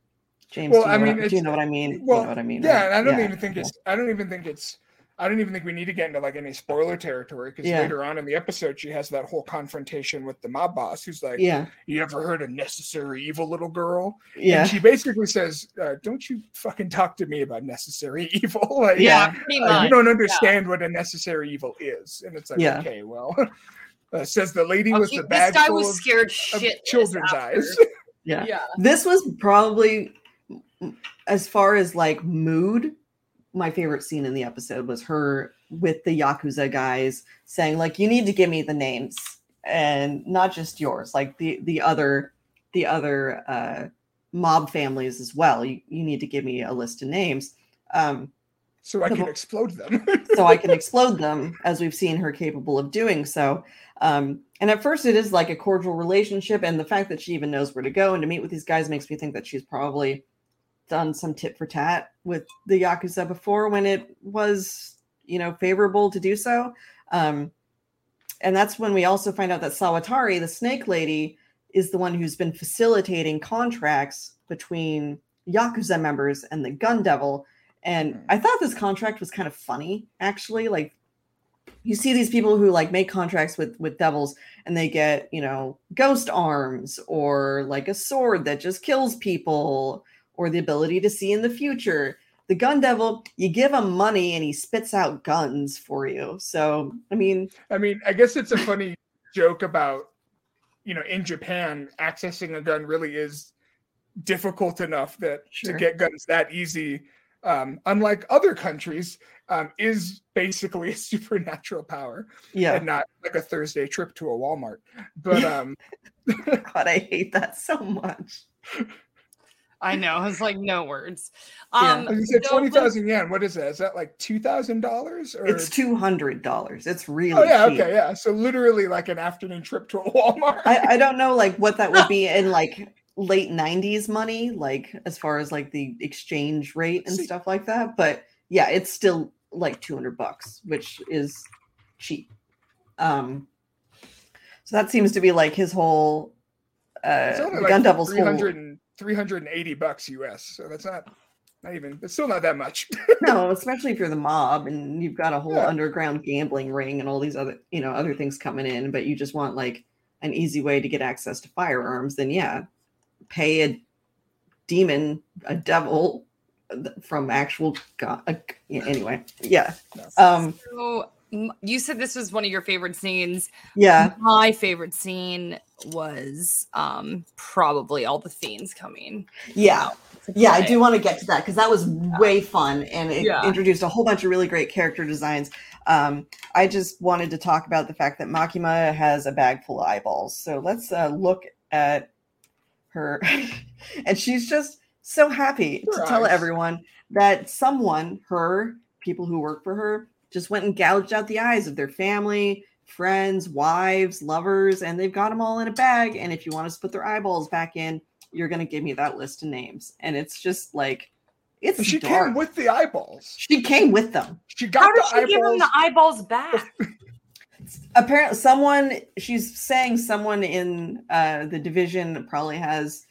James, Well, do, you I mean, what, do you know what I mean? well, you know what I mean? Yeah, right? I don't Yeah, even think it's. I don't even think it's. I don't even think we need to get into like any spoiler territory because Yeah. later on in the episode she has that whole confrontation with the mob boss who's like, yeah, "You ever heard of necessary evil, little girl?" yeah, And she basically says, uh, "Don't you fucking talk to me about necessary evil? like, Yeah. uh, you don't understand what a necessary evil is." And it's like, Yeah. okay, well, uh, says the lady Oh, with he- the this guy was scared of shit. children's eyes. yeah. Yeah. This was probably, as far as like mood, my favorite scene in the episode was her with the yakuza guys saying like, "You need to give me the names, and not just yours, like the the other the other uh, mob families as well. You you need to give me a list of names." Um, so I can explode them. so I can explode them, as we've seen her capable of doing so. Um, and at first, it is like a cordial relationship, and the fact that she even knows where to go and to meet with these guys makes me think that she's probably done some tit for tat with the yakuza before when it was, you know, favorable to do so. Um, and that's when we also find out that Sawatari, the snake lady, is the one who's been facilitating contracts between yakuza members and the gun devil and Hmm. I thought this contract was kind of funny, actually. Like you see these people who like make contracts with with devils and they get, you know, ghost arms or like a sword that just kills people or the ability to see in the future. The gun devil, you give him money and he spits out guns for you. So, I mean, I mean, I guess it's a funny joke about, you know, in Japan, accessing a gun really is difficult enough that Sure. to get guns that easy, um, unlike other countries, um, is basically a supernatural power yeah. and not like a Thursday trip to a Walmart. But um, God, I hate that so much. I know. I was like, no words. Um, as you said, no, twenty but- yen. What is that? Is that like two thousand dollars? Or It's two hundred dollars. It's really oh yeah, cheap. okay, yeah. So literally like an afternoon trip to a Walmart. I, I don't know like what that would be in like late 90s money like as far as like the exchange rate and See- stuff like that but yeah it's still like 200 bucks which is cheap um so that seems to be like his whole uh It's only the like gun devil's whole 300 and 380 bucks US. So that's not not even it's still not that much. no especially if you're the mob and you've got a whole Yeah. underground gambling ring and all these other you know other things coming in but you just want like an easy way to get access to firearms then yeah pay a demon a devil uh, from actual god uh, anyway yeah um So m- you said this was one of your favorite scenes. yeah. My favorite scene was um probably all the fiends coming. yeah. Yeah i do want to get to that because that was way fun and it Yeah. introduced a whole bunch of really great character designs. Um i just wanted to talk about the fact that makima has a bag full of eyeballs. So let's uh, look at her. And she's just so happy Her to tell everyone that someone her people who work for her just went and gouged out the eyes of their family, friends, wives, lovers, and they've got them all in a bag. And if you want us to put their eyeballs back in, you're going to give me that list of names. And it's just like, it's And she dark. came with the eyeballs. she came with them. She got How did the she give him eyeballs. the eyeballs back? apparently someone she's saying someone in uh the division probably has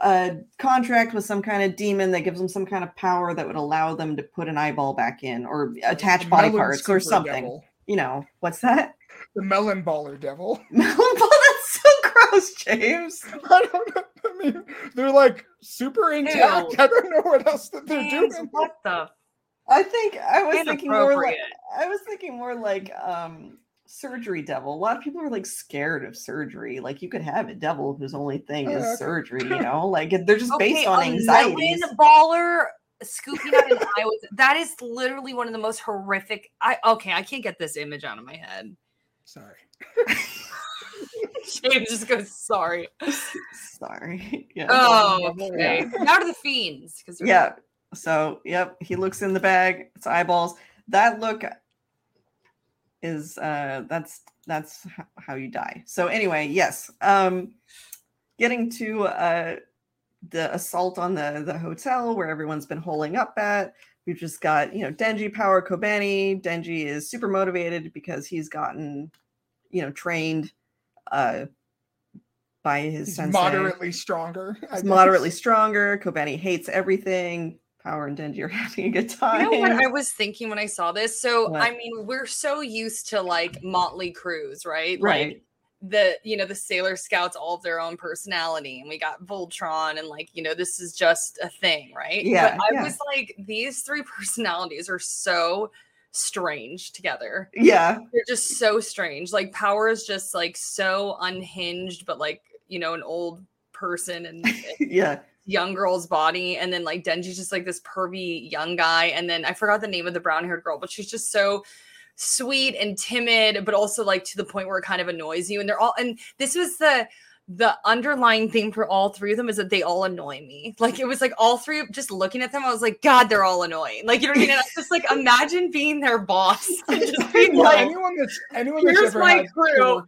a contract with some kind of demon that gives them some kind of power that would allow them to put an eyeball back in or attach The body parts or something devil. you know what's that The melon baller devil. melon ball that's so gross james I don't know. I mean, they're like super intact. Ew. I don't know what else that they're James, doing. what the i think i was thinking more like i was thinking more like um surgery devil a lot of people are like scared of surgery like you could have a devil whose only thing is okay. surgery you know like they're just based on a anxieties melon baller scooping out an eye with that is literally one of the most horrific. I okay, I can't get this image out of my head. Sorry. James just goes, sorry. Sorry. Yeah. Oh, okay. Now to the fiends. Because yeah. So, yep, he looks in the bag. It's eyeballs. That look is uh that's that's how you die. So anyway, yes. Um getting to uh the assault on the the hotel where everyone's been holding up at. We've just got, you know, Denji Power Kobeni. Denji is super motivated because he's gotten, you know, trained uh by his He's sensei. moderately stronger. He's moderately stronger. Kobeni hates everything. Power and Denji are having a good time. You know what I was thinking when I saw this? So What? I mean, we're so used to like Motley Crews, right? Right. Like the you know the Sailor Scouts all of their own personality, and we got Voltron, and like you know this is just a thing, right? Yeah, But I yeah. was like, these three personalities are so strange together. yeah, They're just so strange. Like Power is just like so unhinged, but like you know an old person and yeah. Young girl's body and then like Denji's just like this pervy young guy and then I forgot the name of the brown haired girl but she's just so sweet and timid but also like to the point where it kind of annoys you and they're all and this was the the underlying theme for all three of them is that they all annoy me like it was like all three just looking at them I was like god they're all annoying like you know what I mean and I was just like imagine being their boss and just being Well, like anyone that's anyone that's here's ever my crew.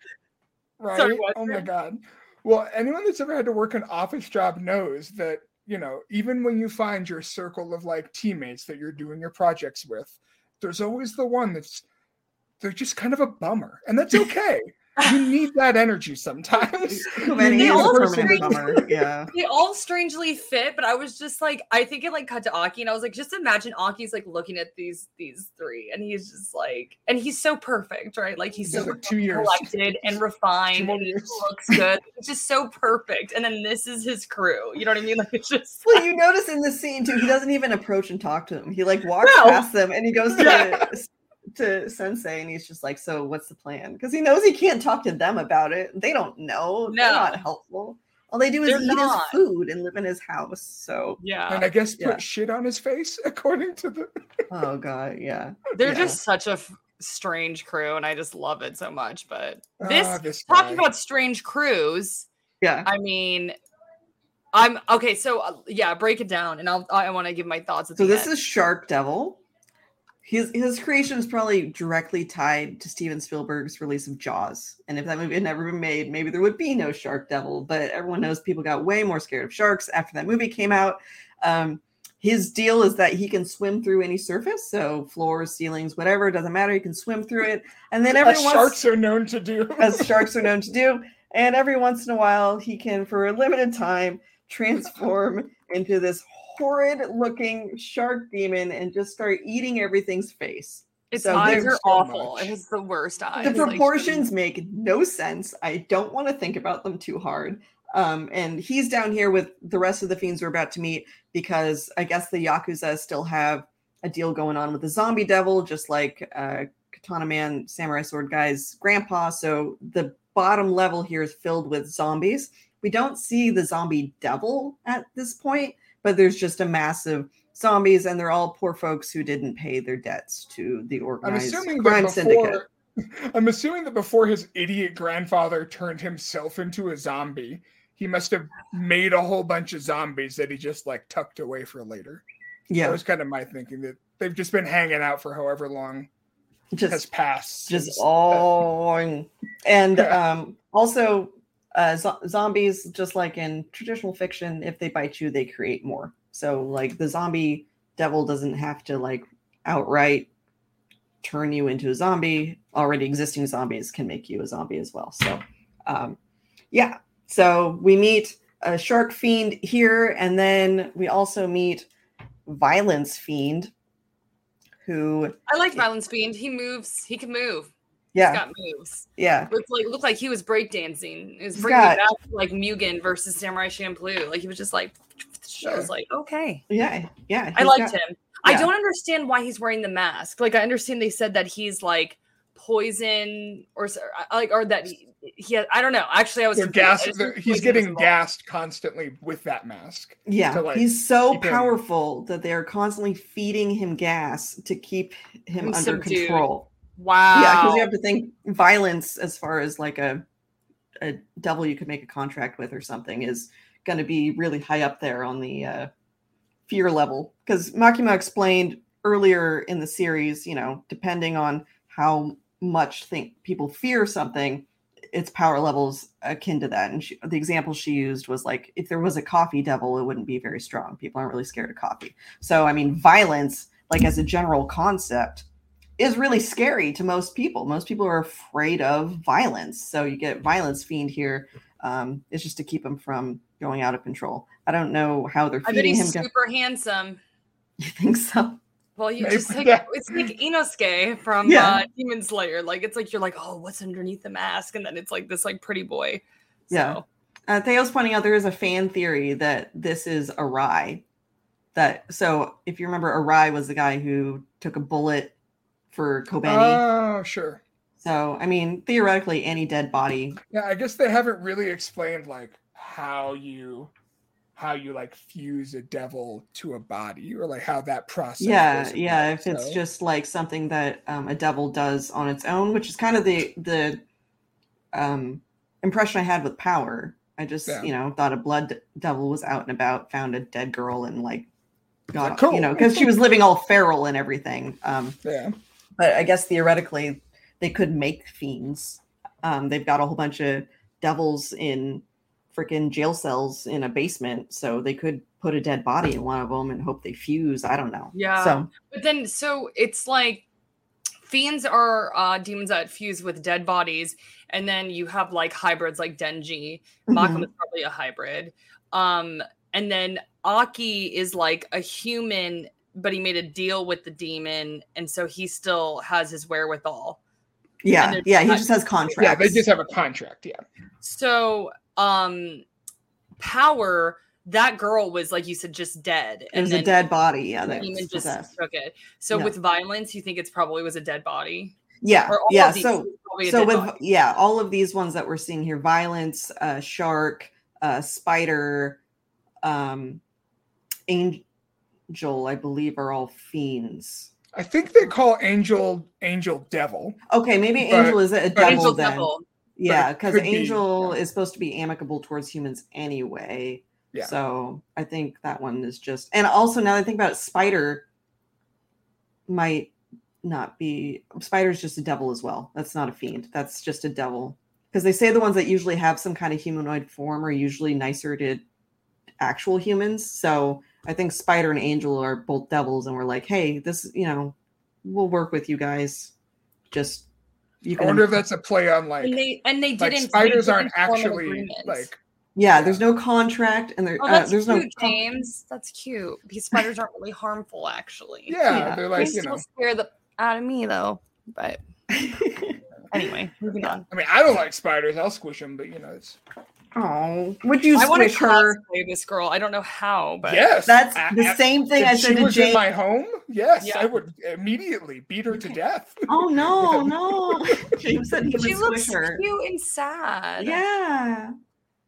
right? Sorry, oh my god. Well, anyone that's ever had to work an office job knows that you know even when you find your circle of like teammates that you're doing your projects with, there's always the one that's they're just kind of a bummer, and that's okay. You need that energy sometimes. Kobeni They all a permanent straight- bummer. Yeah. they all strangely fit, but I was just like, I think it like cut to Aki, and I was like, just imagine Aki's like looking at these these three, and he's just like, and he's so perfect, right? Like he's He so like, two years. collected and refined, more and he years. looks good. It's just so perfect. And then this is his crew. You know what I mean? Like it's just Well, you notice in the scene too, he doesn't even approach and talk to them. He like walks No. past them and he goes to to Sensei and he's just like, "So what's the plan?" Because he knows he can't talk to them about it. They don't know. They're not helpful. All they do is They're eat not. his food and live in his house. So, yeah. and I guess put Yeah. shit on his face according to the. oh god, yeah. They're yeah. just such a f- strange crew, and I just love it so much. But this Ah, this talking about strange crews. Yeah. I mean, I'm okay. So uh, yeah, break it down, and I'll I want to give my thoughts. At So the this end. is Shark Devil. His his creation is probably directly tied to Steven Spielberg's release of Jaws. And if that movie had never been made, maybe there would be no Shark Devil. But everyone knows people got way more scared of sharks after that movie came out. Um, his deal is that he can swim through any surface, so floors, ceilings, whatever, it doesn't matter. He can swim through it, and then every sharks are known to do. as sharks are known to do. And every once in a while, he can, for a limited time, transform into this horrid looking shark demon and just start eating everything's face. its so eyes are so awful. much. It has the worst eyes. The like, proportions make no sense. I don't want to think about them too hard. Um, and he's down here with the rest of the fiends we're about to meet because I guess the Yakuza still have a deal going on with the zombie devil, just like uh, Katana Man, Samurai Sword Guy's grandpa. So the bottom level here is filled with zombies. We don't see the zombie devil at this point, but there's just a massive zombies, and they're all poor folks who didn't pay their debts to the I'm organized assuming crime that syndicate. I'm assuming that before his idiot grandfather turned himself into a zombie, he must have made a whole bunch of zombies that he just like tucked away for later. Yeah, that was kind of my thinking that they've just been hanging out for however long has just passed. just all and Yeah. um also uh zo- zombies just like in traditional fiction if they bite you they create more so like the zombie devil doesn't have to like outright turn you into a zombie already existing zombies can make you a zombie as well so um yeah so we meet a shark fiend here and then we also meet violence fiend who I like Violence Fiend. He moves. He can move. Yeah He's got moves. yeah Looked like looked like he was breakdancing. It was bringing me got- back like Mugen versus Samurai Champloo. Like he was just like, I was like, okay. Yeah, yeah. I liked got- him. I don't understand why he's wearing the mask. Like I understand they said that he's like poison or uh, like or that he, he had, I don't know. Actually, I was They're. I gas- just they're- think he's poison getting involved. gassed constantly with that mask. Yeah, like, he's so keep him- powerful that they're constantly feeding him gas to keep him Him under subdued. control. Wow. Yeah, because you have to think violence as far as like a a devil you could make a contract with or something is going to be really high up there on the uh, fear level. Because Makima explained earlier in the series, you know, depending on how much think people fear something, its power levels akin to that. And she, the example she used was like if there was a coffee devil, it wouldn't be very strong. People aren't really scared of coffee. So I mean, violence, like as a general concept, is really scary to most people. Most people are afraid of violence. So you get violence fiend here. Um, it's just to keep him from going out of control. I don't know how they're I bet feeding him. he's ga- super handsome. You think so? Well, you Maybe just like that- it's like Inosuke from Yeah. uh, Demon Slayer. Like it's like you're like, oh, what's underneath the mask? And then it's like this like pretty boy. Yeah. So, Uh, Theo's pointing out there is a fan theory that this is Arai. That so if you remember, Arai was the guy who took a bullet for Kobeni. Oh, sure. so I mean, theoretically, any dead body. Yeah, I guess they haven't really explained like how you how you like fuse a devil to a body or like how that process. Yeah, yeah. If it's so- just like something that um, a devil does on its own, which is kind of the the um, impression I had with Power. I just Yeah. you know thought a blood devil was out and about, found a dead girl, and like got like, cool. you know because she was living all feral and everything. Um, yeah, but I guess theoretically they could make fiends. Um, they've got a whole bunch of devils in freaking jail cells in a basement, so they could put a dead body in one of them and hope they fuse. I don't know. Yeah. So but then so it's like fiends are uh demons that fuse with dead bodies, and then you have like hybrids like Denji. Makima mhm. is probably a hybrid. Um, and then Aki is like a human, but he made a deal with the demon, and so he still has his wherewithal. yeah, yeah, he just has contracts. yeah, they just have a contract. Yeah, So, um, power. That girl was like you said, just dead, it and was a dead body. Yeah, the demon just possessed. took it. So with violence, you think it's probably was a dead body. Yeah, Or all yeah. So it's probably a so with body. yeah, all of these ones that we're seeing here: violence, uh, shark, uh, spider, um, angel. I believe are all fiends. I think they call Angel Angel Devil. Okay, maybe But- angel is a but- devil Angel then. devil. Yeah, because could be, Angel is supposed to be amicable towards humans anyway. Yeah. So I think that one is just, and also now that I think about it, Spider might not be. Spider's just a devil as well. That's not a fiend. That's just a devil. Because they say the ones that usually have some kind of humanoid form are usually nicer to actual humans. So I think Spider and Angel are both devils, and we're like, hey, this, you know, we'll work with you guys. Just you I wonder if that's a play on like and they and they like didn't. they spiders aren't didn't form an actually like Yeah, Yeah. there's no contract, and there Oh, uh, that's there's no cute, James. That's cute. Because spiders aren't really harmful, actually. yeah, Yeah. they're They like you still know. scare the out of me though. But anyway, moving on. I mean, I don't like spiders. I'll squish them, but you know, it's oh, would you I want to squish her? cosplay this girl. I don't know how, but yes. That's I- the I- same thing if I said to was in my home, yes, Yeah. I would immediately beat her to death. Oh no, no! James said he she looks squish her. cute and sad. Yeah,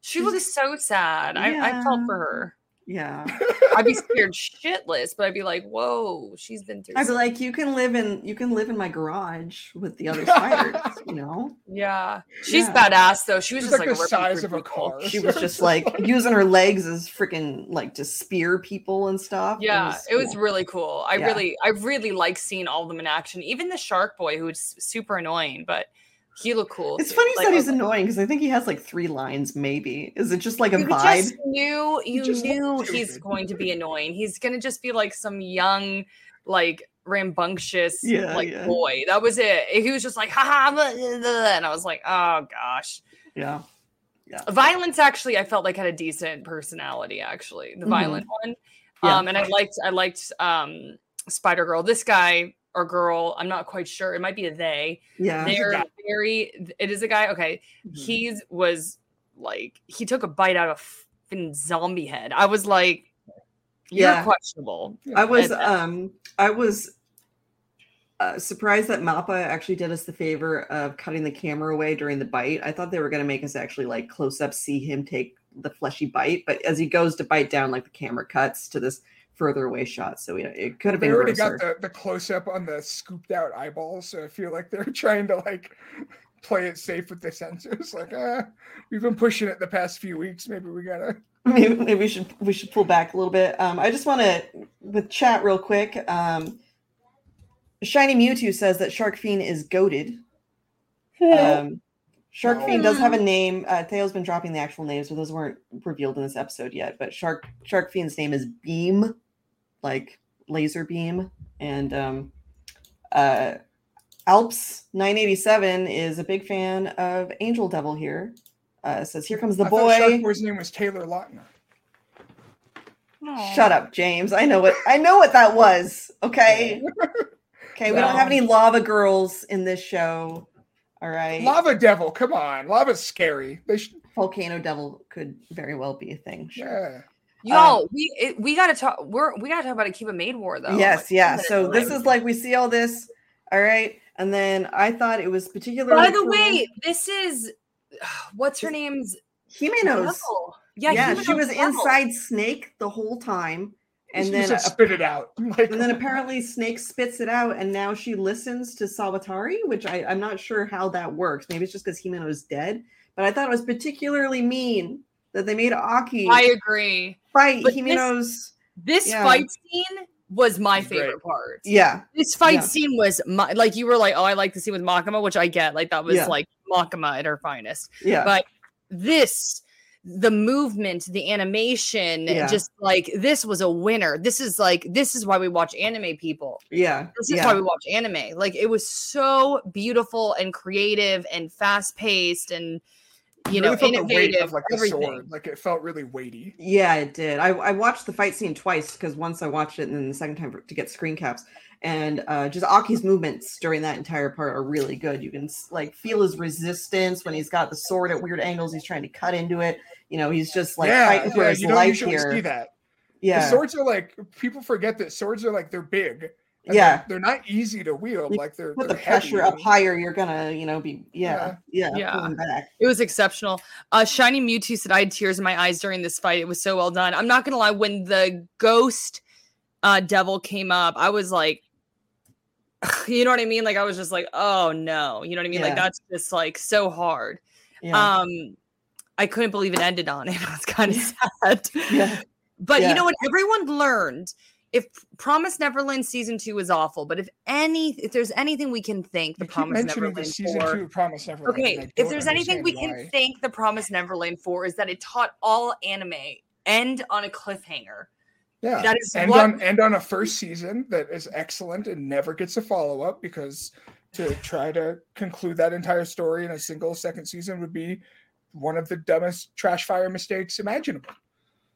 she looks so sad. I, I felt for her. Yeah. I'd be scared shitless, but I'd be like, "Whoa, she's been through." I'd be like, you can live in you can live in my garage with the other spiders, you know? yeah, she's Yeah. badass though. She was She's just like like, the ripping size of a car. She was just like using her legs as freaking like to spear people and stuff. Yeah, it was cool. really cool. I Yeah. really, I really like seeing all of them in action. Even the Shark Boy, who was super annoying, but he looked cool. It's funny Like, I he's like, annoying because I think he has like three lines, maybe. Is it just like a You vibe? just knew, you knew he's going to be annoying. He's gonna just be like some young, like rambunctious, Yeah, like yeah. boy. That was it. He was just like, ha ha, blah, blah, blah," and I was like, oh gosh. Yeah. Yeah. Violence actually, I felt like had a decent personality. Actually, the Mhm. violent one. Yeah. Um, and I liked, I liked um Spider Girl. This guy or girl, I'm not quite sure. It might be a they. Yeah. They're guy. very. It is a guy. Okay, Mhm. he's was like he took a bite out of fucking zombie head. I was like, you're Yeah. questionable. I was And- um I was uh, surprised that Mappa actually did us the favor of cutting the camera away during the bite. I thought they were going to make us actually like close up see him take the fleshy bite, but as he goes to bite down, like the camera cuts to this further away shot. So yeah, it could have been. They been already grosser. got the, the close up on the scooped out eyeballs, so I feel like they're trying to like play it safe with the censors. Like, uh, we've been pushing it the past few weeks. Maybe we gotta. maybe, maybe we should we should pull back a little bit. Um, I just want to with chat real quick. Um, Shiny Mewtwo says that Shark Fiend is goaded. Um, Shark Fiend does have a name. Uh, Theo's been dropping the actual names, so those weren't revealed in this episode yet. But Shark Shark Fiend's name is Beam, like laser beam, and um, uh, Alps nine eighty seven is a big fan of Angel Devil here. Uh, says, "Here comes the I boy." Boy's name was Taylor Lautner. Aw. Shut up, James. I know what I know what that was. Okay. Okay, we don't have any lava girls in this show. All right. Lava Devil, come on, Lava's scary. They should, Volcano Devil could very well be a thing. Sure. Yeah. Y'all, we it, we gotta talk. We're we gotta talk about Akiba Maid War though. yes, Like, yeah. So this is like we see all this. All right. And then I thought it was particularly By the cool- way, this is what's her name's Himenos. Devil. Yeah, Yeah, Himeno's she was Devil. inside Snake the whole time. And She then just spit it out. Like, and then apparently Snake spits it out, and now she listens to Sawatari, which I, I'm not sure how that works. Maybe it's just because Himeno's dead. But I thought it was particularly mean that they made Aki I agree. Fight but this- Himeno's. This Yeah. fight scene was my It's great. favorite part. Yeah, This fight Yeah. scene was my, like you were like, oh, I like the scene with Makima, which I get. Like that was Yeah. like Makima at her finest. yeah, But this, the movement, the animation, Yeah. just like this was a winner. This is like this is why we watch anime, people. yeah, This is yeah. why we watch anime. Like it was so beautiful and creative and fast paced and you know really felt the weight innovative. of like the everything. sword. Like it felt really weighty. Yeah, it did. I, I watched the fight scene twice because once I watched it and then the second time to get screen caps. And uh, just Aki's movements during that entire part are really good. You can like feel his resistance when he's got the sword at weird angles. He's trying to cut into it. You know, he's just like yeah, fighting for yeah, his you don't life usually here. see that. Yeah, The swords are like people forget that swords are like they're big. And Yeah. they're, they're not easy to wield. You Like they're put the they're heavy pressure up higher. You're gonna, you know, be yeah, yeah, Yeah. pulling back. It was exceptional. Uh Shiny Mewtwo said I had tears in my eyes during this fight. It was so well done. I'm not gonna lie, when the ghost uh devil came up, I was like you know what I mean? Like I was just like, oh no, you know what I mean? Like that's just like so hard. Yeah, Um I couldn't believe it ended on it. I was kind of sad. yeah, But Yeah. you know what? Everyone learned if Promise Neverland season two is awful, but if any, if there's anything we can thank the Promise Neverland season for, two Promise Neverland. okay, if there's anything we understand can why. thank the Promise Neverland for is that it taught all anime end on a cliffhanger. yeah, That is and what on and on a first season that is excellent and never gets a follow up because to try to conclude that entire story in a single second season would be one of the dumbest trash fire mistakes imaginable.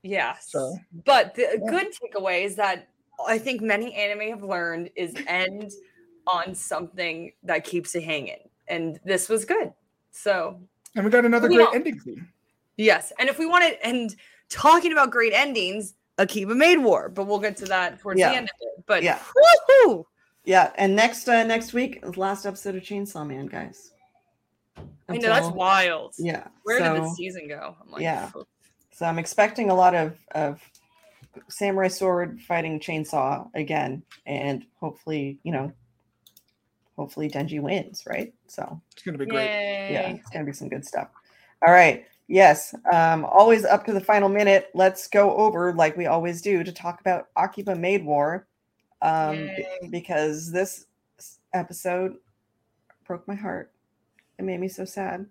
Yes. So- But the Yeah. good takeaway is that I think many anime have learned is end on something that keeps it hanging. And this was good. So And we got another great ending theme. yes. And if we want to and talking about great endings, Akiba Maid War, but we'll get to that towards Yeah. the end of it. But Yeah. woohoo! yeah. And next, uh, next week, is last episode of Chainsaw Man, guys. I know that's wild. Yeah. Where did the season go? I'm like, yeah. "Phew." So I'm expecting a lot of of samurai sword fighting chainsaw again, and hopefully, you know, hopefully Denji wins, right? So It's gonna be great. yeah, it's gonna be some good stuff. All right. Yes. Um, always up to the final minute. Let's go over, like we always do, to talk about Akiba Maid War. Um, b- because this episode broke my heart. It made me so sad.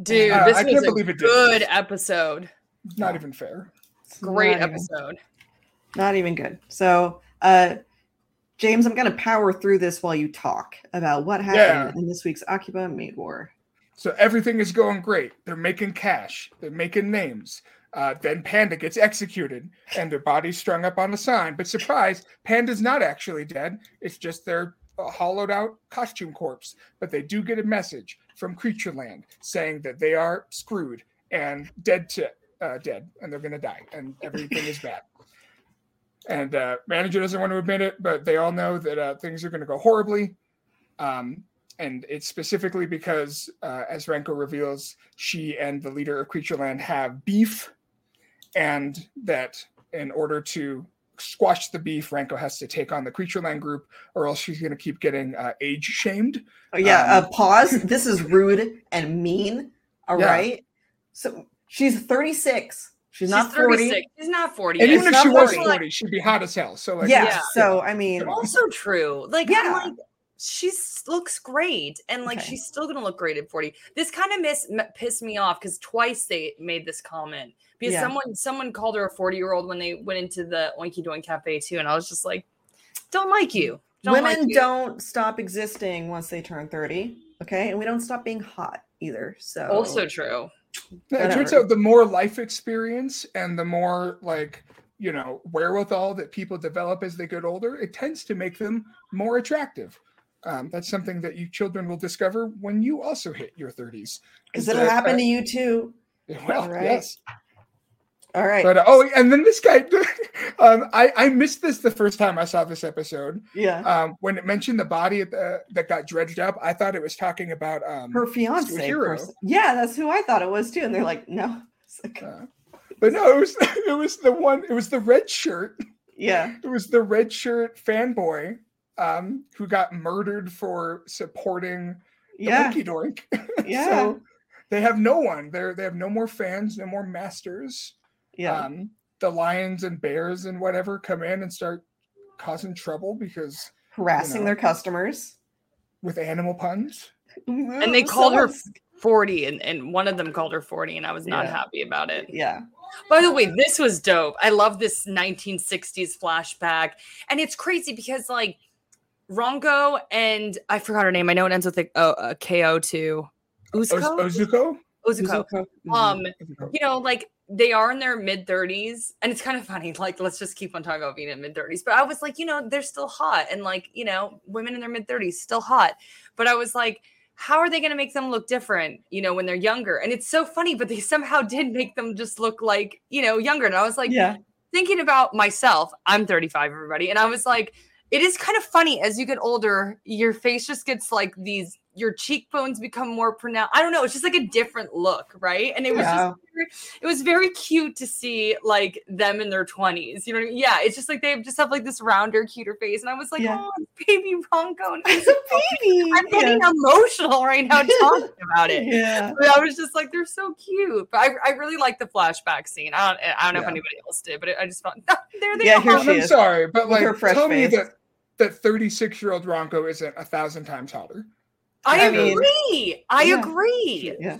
Dude, Uh, this I was can't a believe it did good this. episode. It's not even fair. It's Great not even- episode. not even good. So, uh, James, I'm going to power through this while you talk about what happened Yeah. in this week's Akiba Maid War. So everything is going great. They're making cash. They're making names. Uh, then Panda gets executed and their body's strung up on a sign. But surprise, Panda's not actually dead. It's just their uh, hollowed out costume corpse. But they do get a message from Creatureland saying that they are screwed and dead to uh, dead, and they're gonna die, and everything is bad. And uh, manager doesn't want to admit it, but they all know that uh, things are going to go horribly. Um, and it's specifically because, uh, as Ranko reveals, she and the leader of Creatureland have beef, and that in order to squash the beef, Ranko has to take on the Creatureland group, or else she's going to keep getting uh, age shamed. Oh, yeah. Um, uh, pause. this is rude and mean. All right. Yeah. So she's 36. She's, She's not 40. 36. She's not 40. And yet. even if not she was 40. 40, she'd be hot as hell. So, like, yeah, Yeah. So, I mean, also true. Like, Yeah. I'm like, she looks great, and like, Okay. she's still gonna look great at 40. This kind of miss m- pissed me off because twice they made this comment because Yeah. someone someone called her a 40 year old when they went into the Oinky Doink Cafe too, and I was just like, don't like you. Don't women like you. don't stop existing once they turn 30. Okay. And we don't stop being hot either. So, Also true. It turns out the more life experience and the more like you know wherewithal that people develop as they get older, it tends to make them more attractive. Um, that's something that you children will discover when you also hit your 30s. because it'll that, happen uh, to you too. Well, Right. yes. All right. But uh, oh, and then this guy, um, I I missed this the first time I saw this episode. yeah. Um, when it mentioned the body the, that got dredged up, I thought it was talking about um, Her fiance. Yeah, that's who I thought it was too. And they're like, no. It's like, uh, but no, it was it was the one. It was the red shirt. yeah. It was the red shirt fanboy um, who got murdered for supporting the Yeah. Oinky Doink. Yeah. so they have no one. They're they have no more fans, no more masters. Yeah. Um, the lions and bears and whatever come in and start causing trouble because Harassing know. their customers. with animal puns. And they So called her 40, and, and one of them called her 40, and I was not Yeah. happy about it. Yeah. By the way, this was dope. I love this 1960s flashback. And it's crazy because, like, Rongo and I forgot her name. I know it ends with a, oh, a KO too. Oz- Uzuko? Ozuko? Uzuko. Mhm. Um, Ozuko. you know, like they are in their mid 30s, and it's kind of funny. Like, let's just keep on talking about being in mid 30s. But I was like, you know, they're still hot, and like, you know, women in their mid 30s still hot. But I was like, how are they going to make them look different, you know, when they're younger? And it's so funny, but they somehow did make them just look like, you know, younger. And I was like, yeah. thinking about myself, I'm 35, everybody, and I was like, it is kind of funny as you get older, your face just gets like these, your cheekbones become more pronounced. I don't know, it's just like a different look, right? And it was Yeah. just, very- it was very cute to see like them in their 20s. You know what I mean? Yeah, it's just like they just have like this rounder, cuter face, and I was like, Yeah. oh, baby Ranko. It's a baby. I'm getting emotional right now talking about it. Yeah. But I was just like, they're so cute. But I, I really like the flashback scene. I don't, I don't know if anybody else did, but I just thought, there they Yeah, are. here I'm is, sorry, but like fresh tell me that that 36 year old Ranko isn't a thousand times hotter. I, I mean, agree. I yeah. agree. Yeah.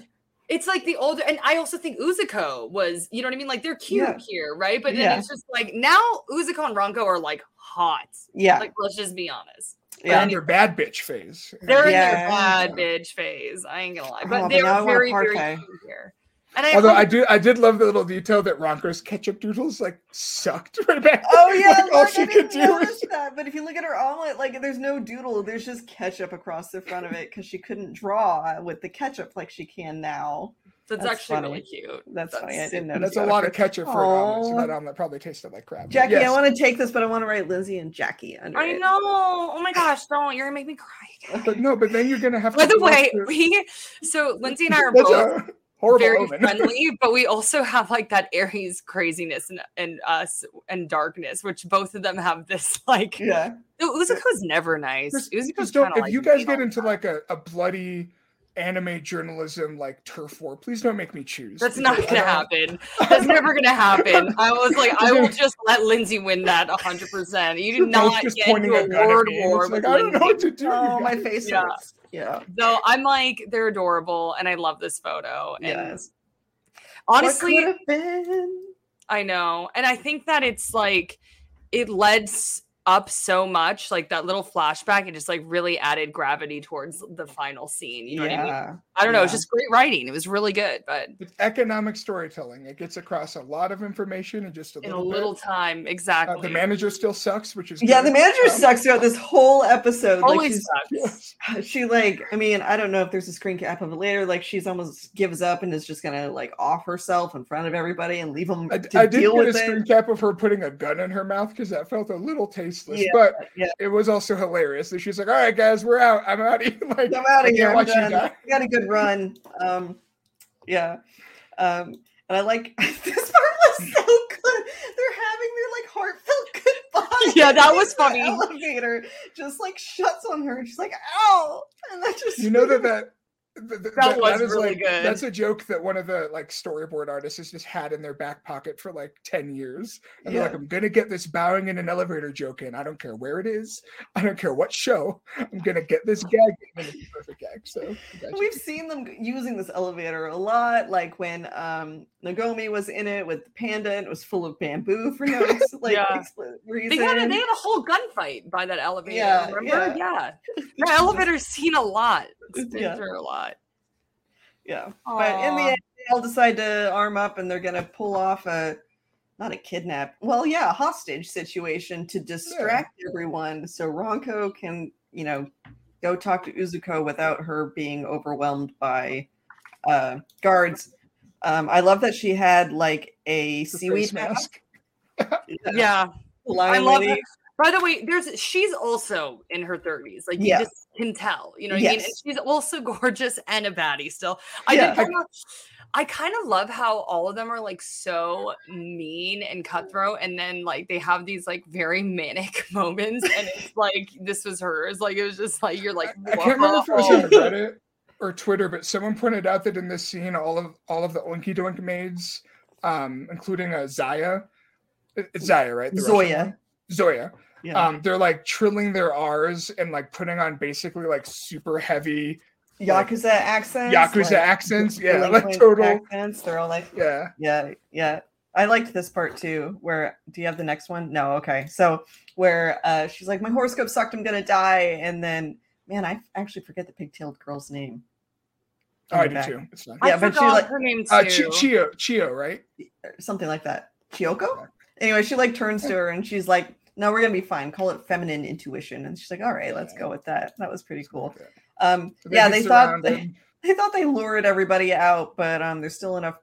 It's like the older, and I also think Uzuko was, you know what I mean? Like they're cute Yeah. here, right? But then it's just like now Uzuko and Ranko are like hot. Yeah. Like let's just be honest. They're Yeah. in their bad bitch phase. They're in Yeah. their bad bitch phase. I ain't gonna lie, Oh, but but they're now I want a very, very cute here. And I Although hope- I do, I did love the little detail that Ronker's ketchup doodles like sucked right back. Oh yeah, Like, all she I could didn't do was that. But if you look at her omelet, like there's no doodle. There's just ketchup across the front of it because she couldn't draw with the ketchup like she can now. that's, that's actually funny. really cute. That's, funny. I didn't And notice. that's a lot of first. ketchup for an omelet. So that omelet probably tasted like crap. Jackie, yes. I want to take this, but I want to write Lynzee and Jackie under I it. know. Oh my gosh, don't you're gonna make me cry. again. But no, but then you're gonna have to. By the way, through- we so Lynzee and I are both a- Horrible very omen. friendly, but we also have like that Aries craziness and, and us and darkness, which both of them have this like. Yeah. Uzuko's never nice. Just- Uzuko's Just don't, if like you guys get into the like a, a bloody anime journalism like turf war, please don't make me choose. That's not gonna happen. That's never gonna happen. I was like, I will just let Lynzee win that hundred percent. You do not just get into a a gun at word war with like, I don't know what to do. Oh, my face Yeah. hurts. Yeah. So I'm like, they're adorable, and I love this photo. And Yes. honestly, What could have been? I know. And I think that it's like it led s- up so much, like that little flashback, it just like really added gravity towards the final scene. You know what I mean? Yeah. I don't know. It's yeah. just great writing. It was really good, but It's economic storytelling. It gets across a lot of information in just a in a little, little bit. time. Uh, Exactly. the manager still sucks, which is Yeah, good. the manager Um, sucks throughout this whole episode. Always she's, sucks. she like, I mean, I don't know if there's a screen cap of it later. Like she's almost gives up and is just gonna like off herself in front of everybody and leave them I, to I did deal get a with screen it. cap of her putting a gun in her mouth because that felt a little tasteless. Yeah, but yeah. it was also hilarious And she's like, "All right, guys, we're out. I'm out of here. Like, I'm out of here. can't I'm watch you done. die." We got a good run. Um, yeah. Um, and I like this part was so good. They're having their like heartfelt goodbye. Yeah, that was The funny. Elevator just like shuts on her. and She's like, "Ow!" And that just You know that that. Th- th- That was is really like, good. That's a joke that one of the like storyboard artists has just had in their back pocket for like ten years, and they're like, "I'm gonna get this bowing in an elevator joke in. I don't care where it is. I don't care what show. I'm gonna get this gag in. And it's perfect gag." So gotcha. We've seen them using this elevator a lot, like when um Nagomi was in it with the panda and it was full of bamboo for no like Yeah. reason. They had, a, they had a whole gunfight by that elevator. Yeah, remember? Yeah. That elevator's seen a lot. It's been Yeah. through a lot. yeah. But in the end, they all decide to arm up and they're gonna pull off a not a kidnap, well, yeah, a hostage situation to distract everyone so Ranko can, you know, go talk to Uzuko without her being overwhelmed by uh guards. Um, I love that she had like a The seaweed face mask. Yeah. Lion I love lady. her. By the way, there's she's also in her 30s. Like you Yeah. just can tell. You know what I mean? And she's also gorgeous and a baddie still. I Yeah. did kinda, I kind of love how all of them are like so mean and cutthroat, and then like they have these like very manic moments, and it's like this was hers. Like it was just like you're like I can't remember if it was on "Whoa." Reddit or Twitter, but someone pointed out that in this scene, all of all of the Oinky Doink maids, um, including uh, Zaya, it's Zaya, right? The Zoya. Zoya. Yeah. Um, they're like trilling their R's and like putting on basically like super heavy Yakuza accents. Yakuza like, accents. Yeah, like total. accents. They're all like, Yeah. yeah, yeah. I liked this part too. Where do you have the next one? No, okay. So where uh she's like, my horoscope sucked. I'm gonna die, and then man, I actually forget the pig-tailed girl's name. Oh, I do back. too. It's fine. I Yeah, but she, like- her name too. Uh, Chio, Chio, right? or something like that. Chiyoko. Anyway, she like turns to her and she's like, "No, we're gonna be fine. Call it feminine intuition." And she's like, "All right, let's go with that." That was pretty cool. Um, So yeah, they thought they, they thought they lured everybody out, but um, there's still enough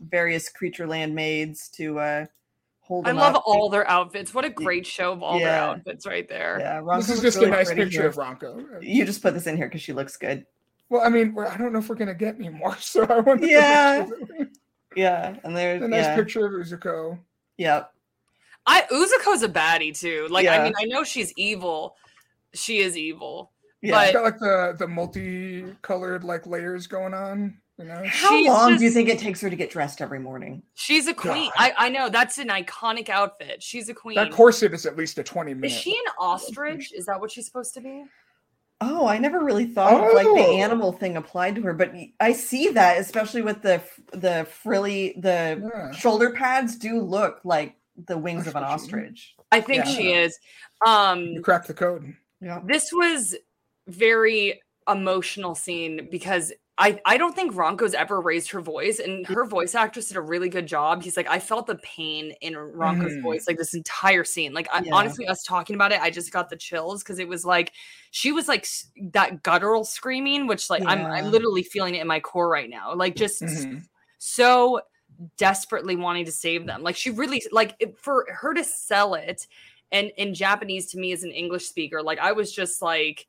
various creature land maids to uh hold. I love up. all their outfits. What a great show of all their outfits right there. Yeah, Ranko This is just really a nice picture here. of Ranko. You just put this in here because she looks good. Well, I mean, we're, I don't know if we're gonna get any more, so I want. Yeah. to make sure that Yeah, and there's a nice yeah, picture of Uzuko. Yep. I Uzuko's a baddie too. Like I mean, I know she's evil. She is evil. yeah. It's got like the the multicolored like layers going on. You know, How she's long do you think it takes her to get dressed every morning? She's a queen. I, I know that's an iconic outfit. She's a queen. that corset is at least a twenty minute. is she an ostrich? Is that what she's supposed to be? Oh, I never really thought of like the Oh. animal thing applied to her, but I see that, especially with the the frilly the Yeah. shoulder pads do look like the wings of an Ostrich. ostrich. I think she is. Um You cracked the code. Yeah. this was very emotional scene because I, I don't think Ranko's ever raised her voice, and her voice actress did a really good job. He's like, I felt the pain in Ranko's Mhm. voice, like this entire scene. Like, I, Yeah. honestly, us talking about it, I just got the chills because it was like she was like that guttural screaming, which like I'm I'm literally feeling it in my core right now. Like just Mhm. so desperately wanting to save them. Like she really like it, for her to sell it and in Japanese to me as an English speaker, like I was just like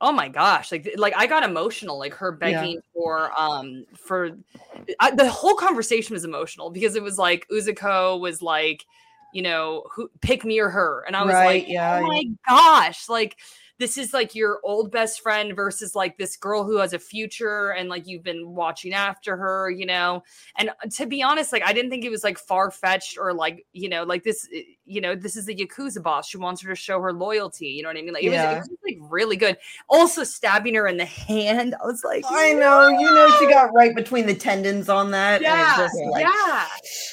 oh my gosh like like i got emotional like her begging for um for I, the whole conversation was emotional because it was like uzuko was like you know who pick me or her and i was Right, like yeah, oh my gosh like this is like your old best friend versus like this girl who has a future and like you've been watching after her you know? And uh, to be honest like i didn't think it was like far-fetched or like you know like this you know this is the yakuza boss she wants her to show her loyalty you know what i mean like it, Yeah. was, it was like really good also stabbing her in the hand i was like I know, you know, she got right between the tendons on that. and yeah just, like, yeah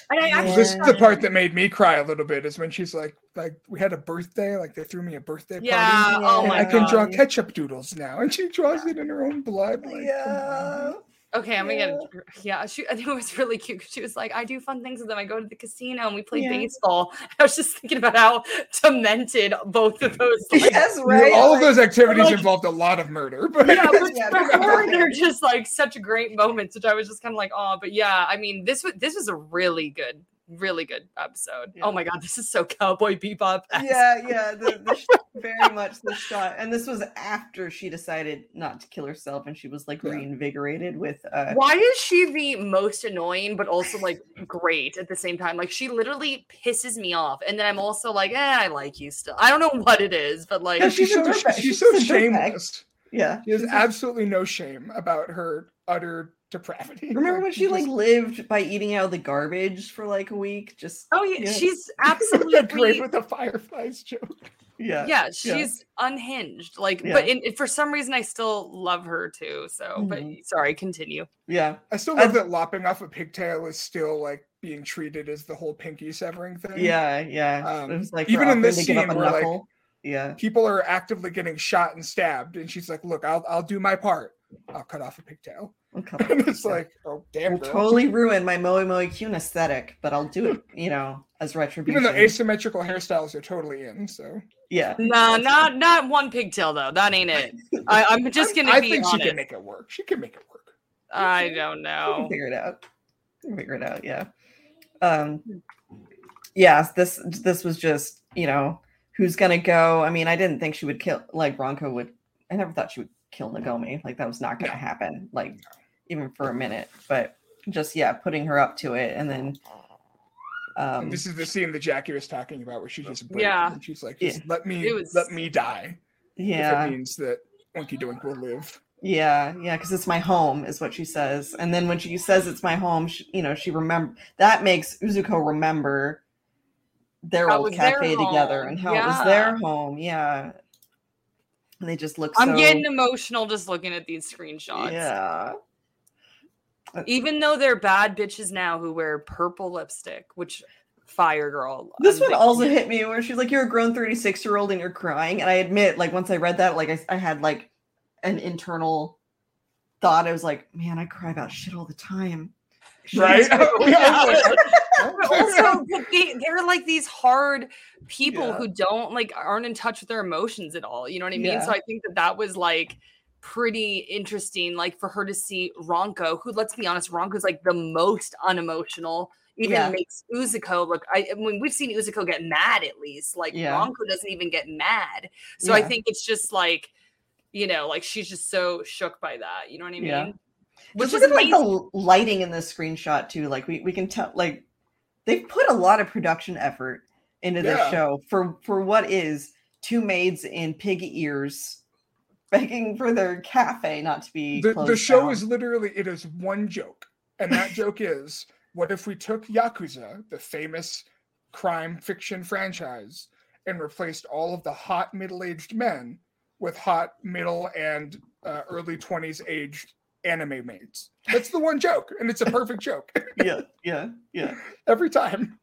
and i actually This is the part that made me cry a little bit is when she's like, like we had a birthday, like they threw me a birthday yeah party. oh and my I can draw ketchup doodles now, and she draws it in her own blood. Like, Yeah. On. Okay, I'm gonna get yeah. She I think it was really cute. 'cause She was like, I do fun things with them. I go to the casino and we play Yeah. baseball. I was just thinking about how demented both of those. Like, Yes, right. all of those activities like- involved a lot of murder, but yeah, but Yeah, they're they're just like such a great moments, which I was just kind of like, oh, but yeah. I mean, this was this was a really good, really good episode. Yeah. Oh my god, this is so cowboy bebop. yeah, yeah, the, the sh- very much the shot. And this was after she decided not to kill herself, and she was like Yeah. reinvigorated with. uh Why is she the most annoying, but also like great at the same time? Like she literally pisses me off, and then I'm also like, eh, I like you still. I don't know what it is, but like, Yeah, she's, she's a so, dirtbag. she's She's so shameless. Yeah. She has absolutely no shame about her utter depravity. Remember when she like just- lived by eating out of the garbage for like a week? Just oh yeah, Yeah. she's that great absolutely. with the fireflies joke. yeah, Yeah, she's unhinged. Like, Yeah. but in, for some reason, I still love her too. So, but Mhm. sorry, continue. yeah, I still I- love that lopping off a pigtail is still like being treated as the whole pinky severing thing. yeah, yeah. Um, it was like even in offering this to give up scene a where, like, yeah, People are actively getting shot and stabbed, and she's like, "Look, I'll I'll do my part. I'll cut off a pigtail." A couple- And it's like, "Oh damn, will girl." totally ruin my Moe Moe Kyun aesthetic, but I'll do it, you know, as Even retribution. though asymmetrical hairstyles are totally in, so yeah, No, not not one pigtail though. That ain't it. I, I'm just gonna I be think honest. she can make it work. She can make it work. I don't we can know. figure it out. Can figure it out. Yeah. Um. Yeah. This this was just you know who's gonna go. I mean, I didn't think she would kill like Bronco would. I never thought she would kill Nagomi. Like that was not gonna happen. Like even for a minute. But just yeah, putting her up to it, and then. Um, And this is the scene that Jackie was talking about, where she just breaks Yeah. and she's like, Yeah. Let me was- let me die." yeah, if it means that Oinky Doink will live. Yeah, yeah, because it's my home, is what she says. And then when she says it's my home, she, you know, she remember that makes Uzuko remember their How old it was their cafe together home, and how it was their home. Yeah, and they just look. I'm so, getting emotional just looking at these screenshots. Yeah, uh, Even though they're bad bitches now who wear purple lipstick, which fire girl. this one also hit me where she's like, "You're a grown 36 year old and you're crying." And I admit, like once I read that, like I, I had like an internal thought. I was like, "Man, I cry about shit all the time." Right? Yeah. Oh, yeah. But also they, they're like these hard people Yeah. who don't like aren't in touch with their emotions at all you know what i mean Yeah. so i think that that was like pretty interesting like for her to see ranko who let's be honest ranko's like the most unemotional even Yeah. makes uzuko look i I mean we've seen uzuko get mad at least like Yeah. ranko doesn't even get mad so i think it's just like you know like she's just so shook by that you know what i mean Yeah. Which Just is look at like the lighting in this screenshot too. Like we, we can tell like they've put a lot of production effort into this Yeah. show for for what is two maids in pig ears begging for their cafe not to be the, the show down. is literally it is one joke and that joke is what if we took yakuza the famous crime fiction franchise and replaced all of the hot middle-aged men with hot middle and uh, early 20s aged anime mates that's the one joke and it's a perfect joke yeah yeah yeah. every time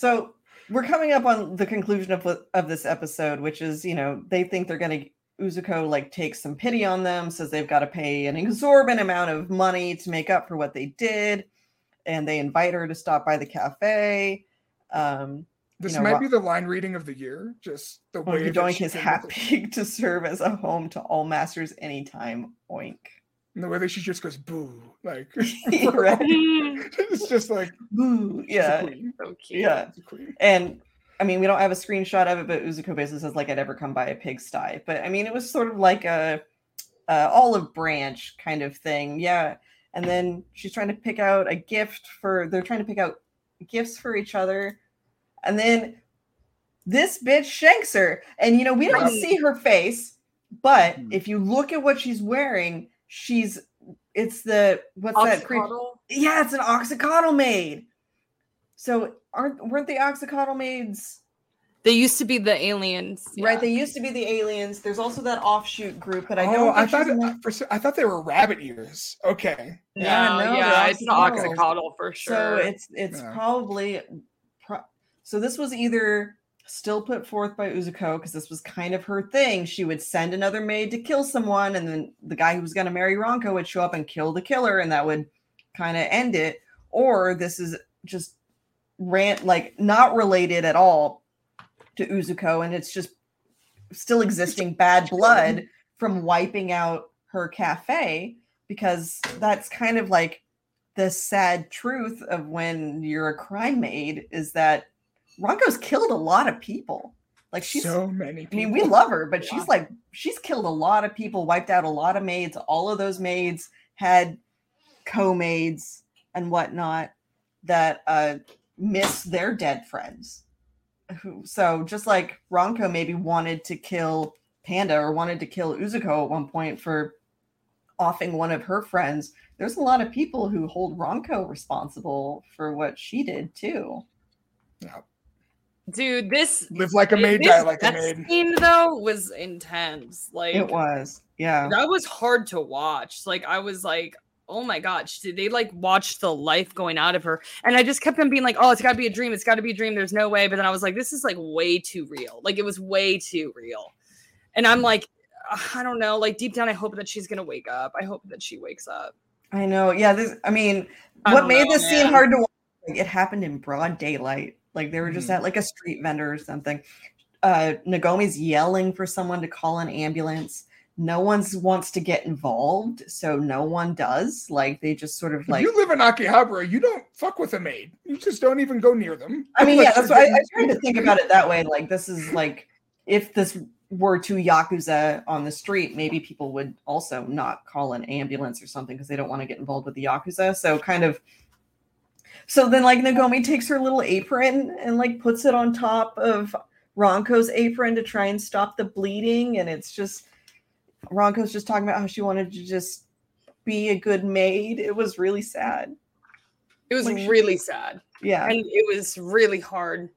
So we're coming up on the conclusion of of this episode, which is you know they think they're gonna Uzuko like takes some pity on them, says they've got to pay an exorbitant amount of money to make up for what they did, and they invite her to stop by the cafe. Um, this know, might Ro- be the line reading of the year just the way Oinky that Doink she is came happy to serve as a home to all masters anytime. Oink. And the way that she just goes boo like Right. It's just like Boo. Yeah. so Yeah. And I mean, we don't have a screenshot of it, but Uzuko basically says like I'd ever come by a pigsty. But I mean, it was sort of like a, a olive branch kind of thing, yeah. And then she's trying to pick out a gift for. They're trying to pick out gifts for each other, and then this bitch shanks her. And you know, we don't see her face, but Mhm. if you look at what she's wearing, she's it's the what's that creature? Yeah, it's an oxycodal maid. So aren't weren't the oxycodal maids They used to be the aliens. right? They used to be the aliens. There's also that offshoot group, but I oh, don't. I thought in it, for, I thought they were rabbit ears. Okay. Yeah, No, no, yeah, it's an oxycodone. for sure. So it's it's Yeah. probably pro- so this was either still put forth by Uzuko because this was kind of her thing. She would send another maid to kill someone, and then the guy who was going to marry Ranko would show up and kill the killer, and that would kind of end it. Or this is just rant like not related at all to Uzuko, and it's just still existing bad blood from wiping out her cafe because that's kind of like the sad truth of when you're a crime maid is that Ranko's killed a lot of people. Like she's so many I mean, we love her, but Yeah. she's like she's killed a lot of people, wiped out a lot of maids. All of those maids had co-maids and whatnot that uh miss their dead friends. Who so just like Ranko maybe wanted to kill Panda or wanted to kill Uzuko at one point for offing one of her friends. There's a lot of people who hold Ranko responsible for what she did too. Yeah. Dude, this Live like a maid, this die like a maid. scene though was intense. Like It was, yeah. that was hard to watch. Like I was like, oh my gosh, did they like watch the life going out of her? And I just kept on being like, oh, it's got to be a dream. It's got to be a dream. There's no way. But then I was like, this is like way too real. Like it was way too real. And I'm like, I don't know. Like deep down, I hope that she's gonna wake up. I hope that she wakes up. I know. Yeah, this I mean, I what made know, this scene hard to watch? Like, it happened in broad daylight. Like they were just Mhm. at like a street vendor or something. Uh Nagomi's yelling for someone to call an ambulance. No one's wants to get involved, so no one does. Like they just sort of If like you live in Akihabara, you don't fuck with a maid. You just don't even go near them. I mean, yeah, that's why I, I tried to think about it that way. Like this is like if this were two yakuza on the street, maybe people would also not call an ambulance or something because they don't want to get involved with the yakuza. So kind of. So then, like Nagomi takes her little apron and like puts it on top of Ranko's apron to try and stop the bleeding, and it's just Ranko's just talking about how she wanted to just be a good maid. It was really sad. It was Like, she- really sad. Yeah. and it was really hard.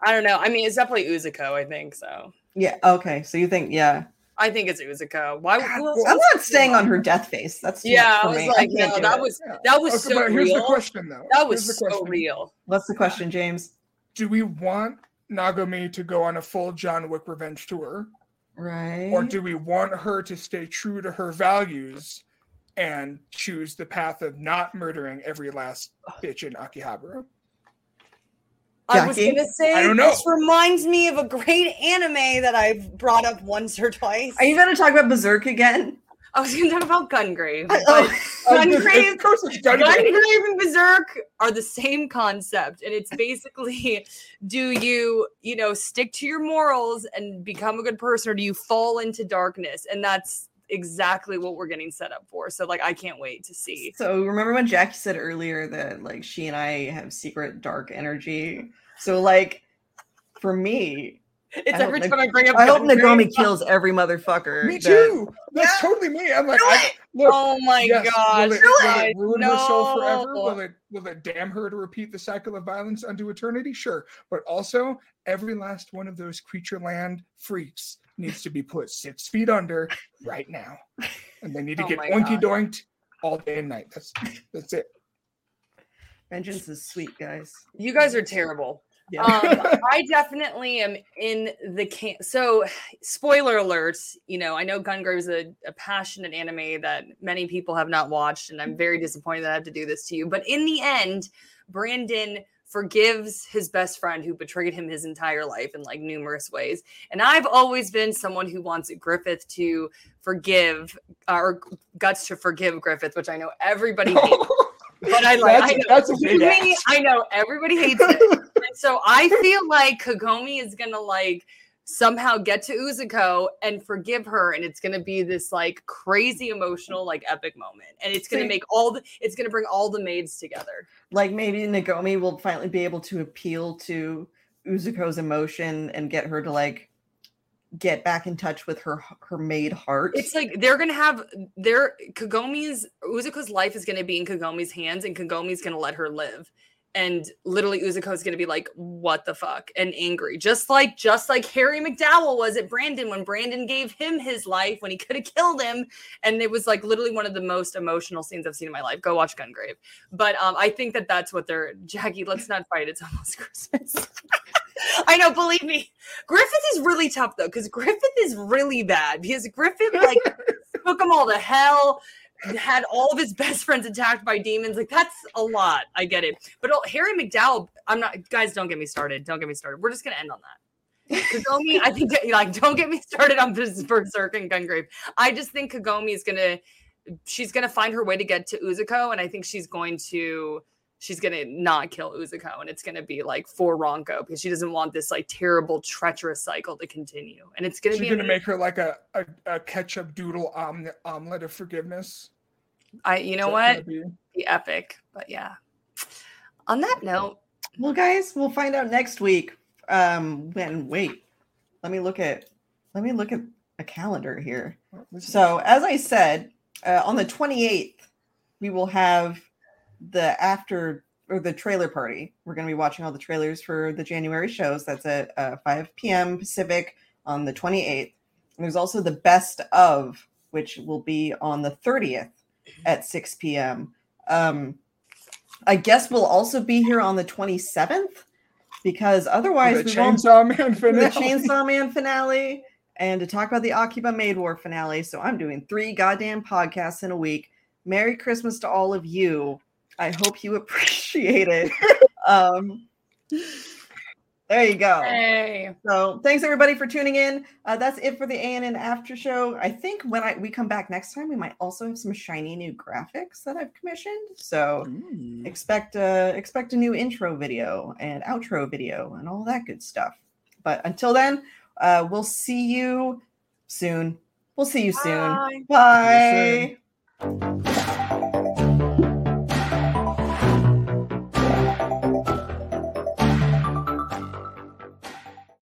I don't know. I mean, it's definitely Uzuko. I think so. Yeah. Okay. So you think, yeah. I think it's Uzuko. Why? God, who else well, I'm not staying on her death face. That's too Yeah, much I was me. like, can't no, that it. was Yeah. that was Okay, so but here's real. the question, though. That was so real. What's the question, James? Do we want Nagomi to go on a full John Wick revenge tour, Right. or do we want her to stay true to her values and choose the path of not murdering every last bitch in Akihabara? I was gonna say I don't know. this reminds me of a great anime that I've brought up once or twice. Are you going to talk about Berserk again? I was gonna talk about Gungrave. Oh, but oh, Gungrave, Of course, it's Gungrave. Gungrave and Berserk are the same concept, and it's basically, do you, you know, stick to your morals and become a good person, or do you fall into darkness? And that's exactly what we're getting set up for. So, like, I can't wait to see. so remember when Jackie said earlier that like she and I have secret dark energy? So like for me, It's I hope every Nag- time I bring up. I hope Nagomi kills every motherfucker. Me that- too. That's Yeah. totally me. I'm like, I, look. Oh my yes, god! will it, will it ruin her soul forever? Will it will it damn her to repeat the cycle of violence unto eternity? Sure, but also every last one of those creature land freaks needs to be put six feet under right now, and they need to Oh get my oinky doinked all day and night. That's that's it. Vengeance is sweet, guys. You guys are terrible. Yeah. um, I definitely am in the camp. So, spoiler alerts. You know, I know Gungrave is a, a passionate anime that many people have not watched, and I'm very disappointed that I have to do this to you. But in the end, Brandon forgives his best friend who betrayed him his entire life in like numerous ways. And I've always been someone who wants Griffith to forgive uh, or guts to forgive Griffith, which I know everybody hates. But I like. that's, I know, that's a big me. I know everybody hates it. And so I feel like Kagome is gonna like somehow get to Uzuko and forgive her, and it's gonna be this like crazy emotional, like epic moment. And it's gonna make all the it's gonna bring all the maids together. like maybe Nagomi will finally be able to appeal to Uzuko's emotion and get her to like get back in touch with her her maid heart. It's like they're gonna have their Kagomi's Uzuko's life is gonna be in Kagomi's hands, and Kagomi's gonna let her live. And literally, Uzuko's gonna be like, "What the fuck?" and angry, just like just like Harry MacDowell was at Brandon when Brandon gave him his life when he could have killed him, and it was like literally one of the most emotional scenes I've seen in my life. Go watch Gungrave. But um, I think that that's what they're. Jackie, let's not fight. It's almost Christmas. I know, believe me. Griffith is really tough though, because Griffith is really bad because Griffith like took them all to hell, had all of his best friends attacked by demons. Like that's a lot. I get it. But Harry MacDowell, I'm not guys, don't get me started. Don't get me started. We're just gonna end on that. Kagome, I think like don't get me started on this Berserk and Gungrave. I just think Kagome is gonna she's gonna find her way to get to Uzuko, and I think she's going to she's gonna not kill Uzuko, and it's gonna be like for Ranko because she doesn't want this like terrible treacherous cycle to continue. And it's gonna She's be gonna make her like a, a, a ketchup doodle omelet, omelet of forgiveness. I you know what? gonna be- Be epic. But yeah. On that note, well, guys, we'll find out next week. Um, when wait, let me look at let me look at a calendar here. So, as I said, uh, on the 28th, we will have the after or the trailer party. We're going to be watching all the trailers for the January shows. That's at uh, 5 p.m. Pacific on the 28th. And there's also the best of, which will be on the 30th at 6 p.m. Um, I guess we'll also be here on the 27th because otherwise the we won't Chainsaw Man for the finale. Chainsaw Man finale and to talk about the Akiba Maid War finale. So I'm doing three goddamn podcasts in a week. Merry Christmas to all of you. I hope you appreciate it. um, there you go. hey. So thanks everybody for tuning in. Uh, that's it for the ANN after show. I think when I we come back next time, we might also have some shiny new graphics that I've commissioned. So Ooh. expect uh expect a new intro video and outro video and all that good stuff but until then uh we'll see you soon we'll see you soon Bye. bye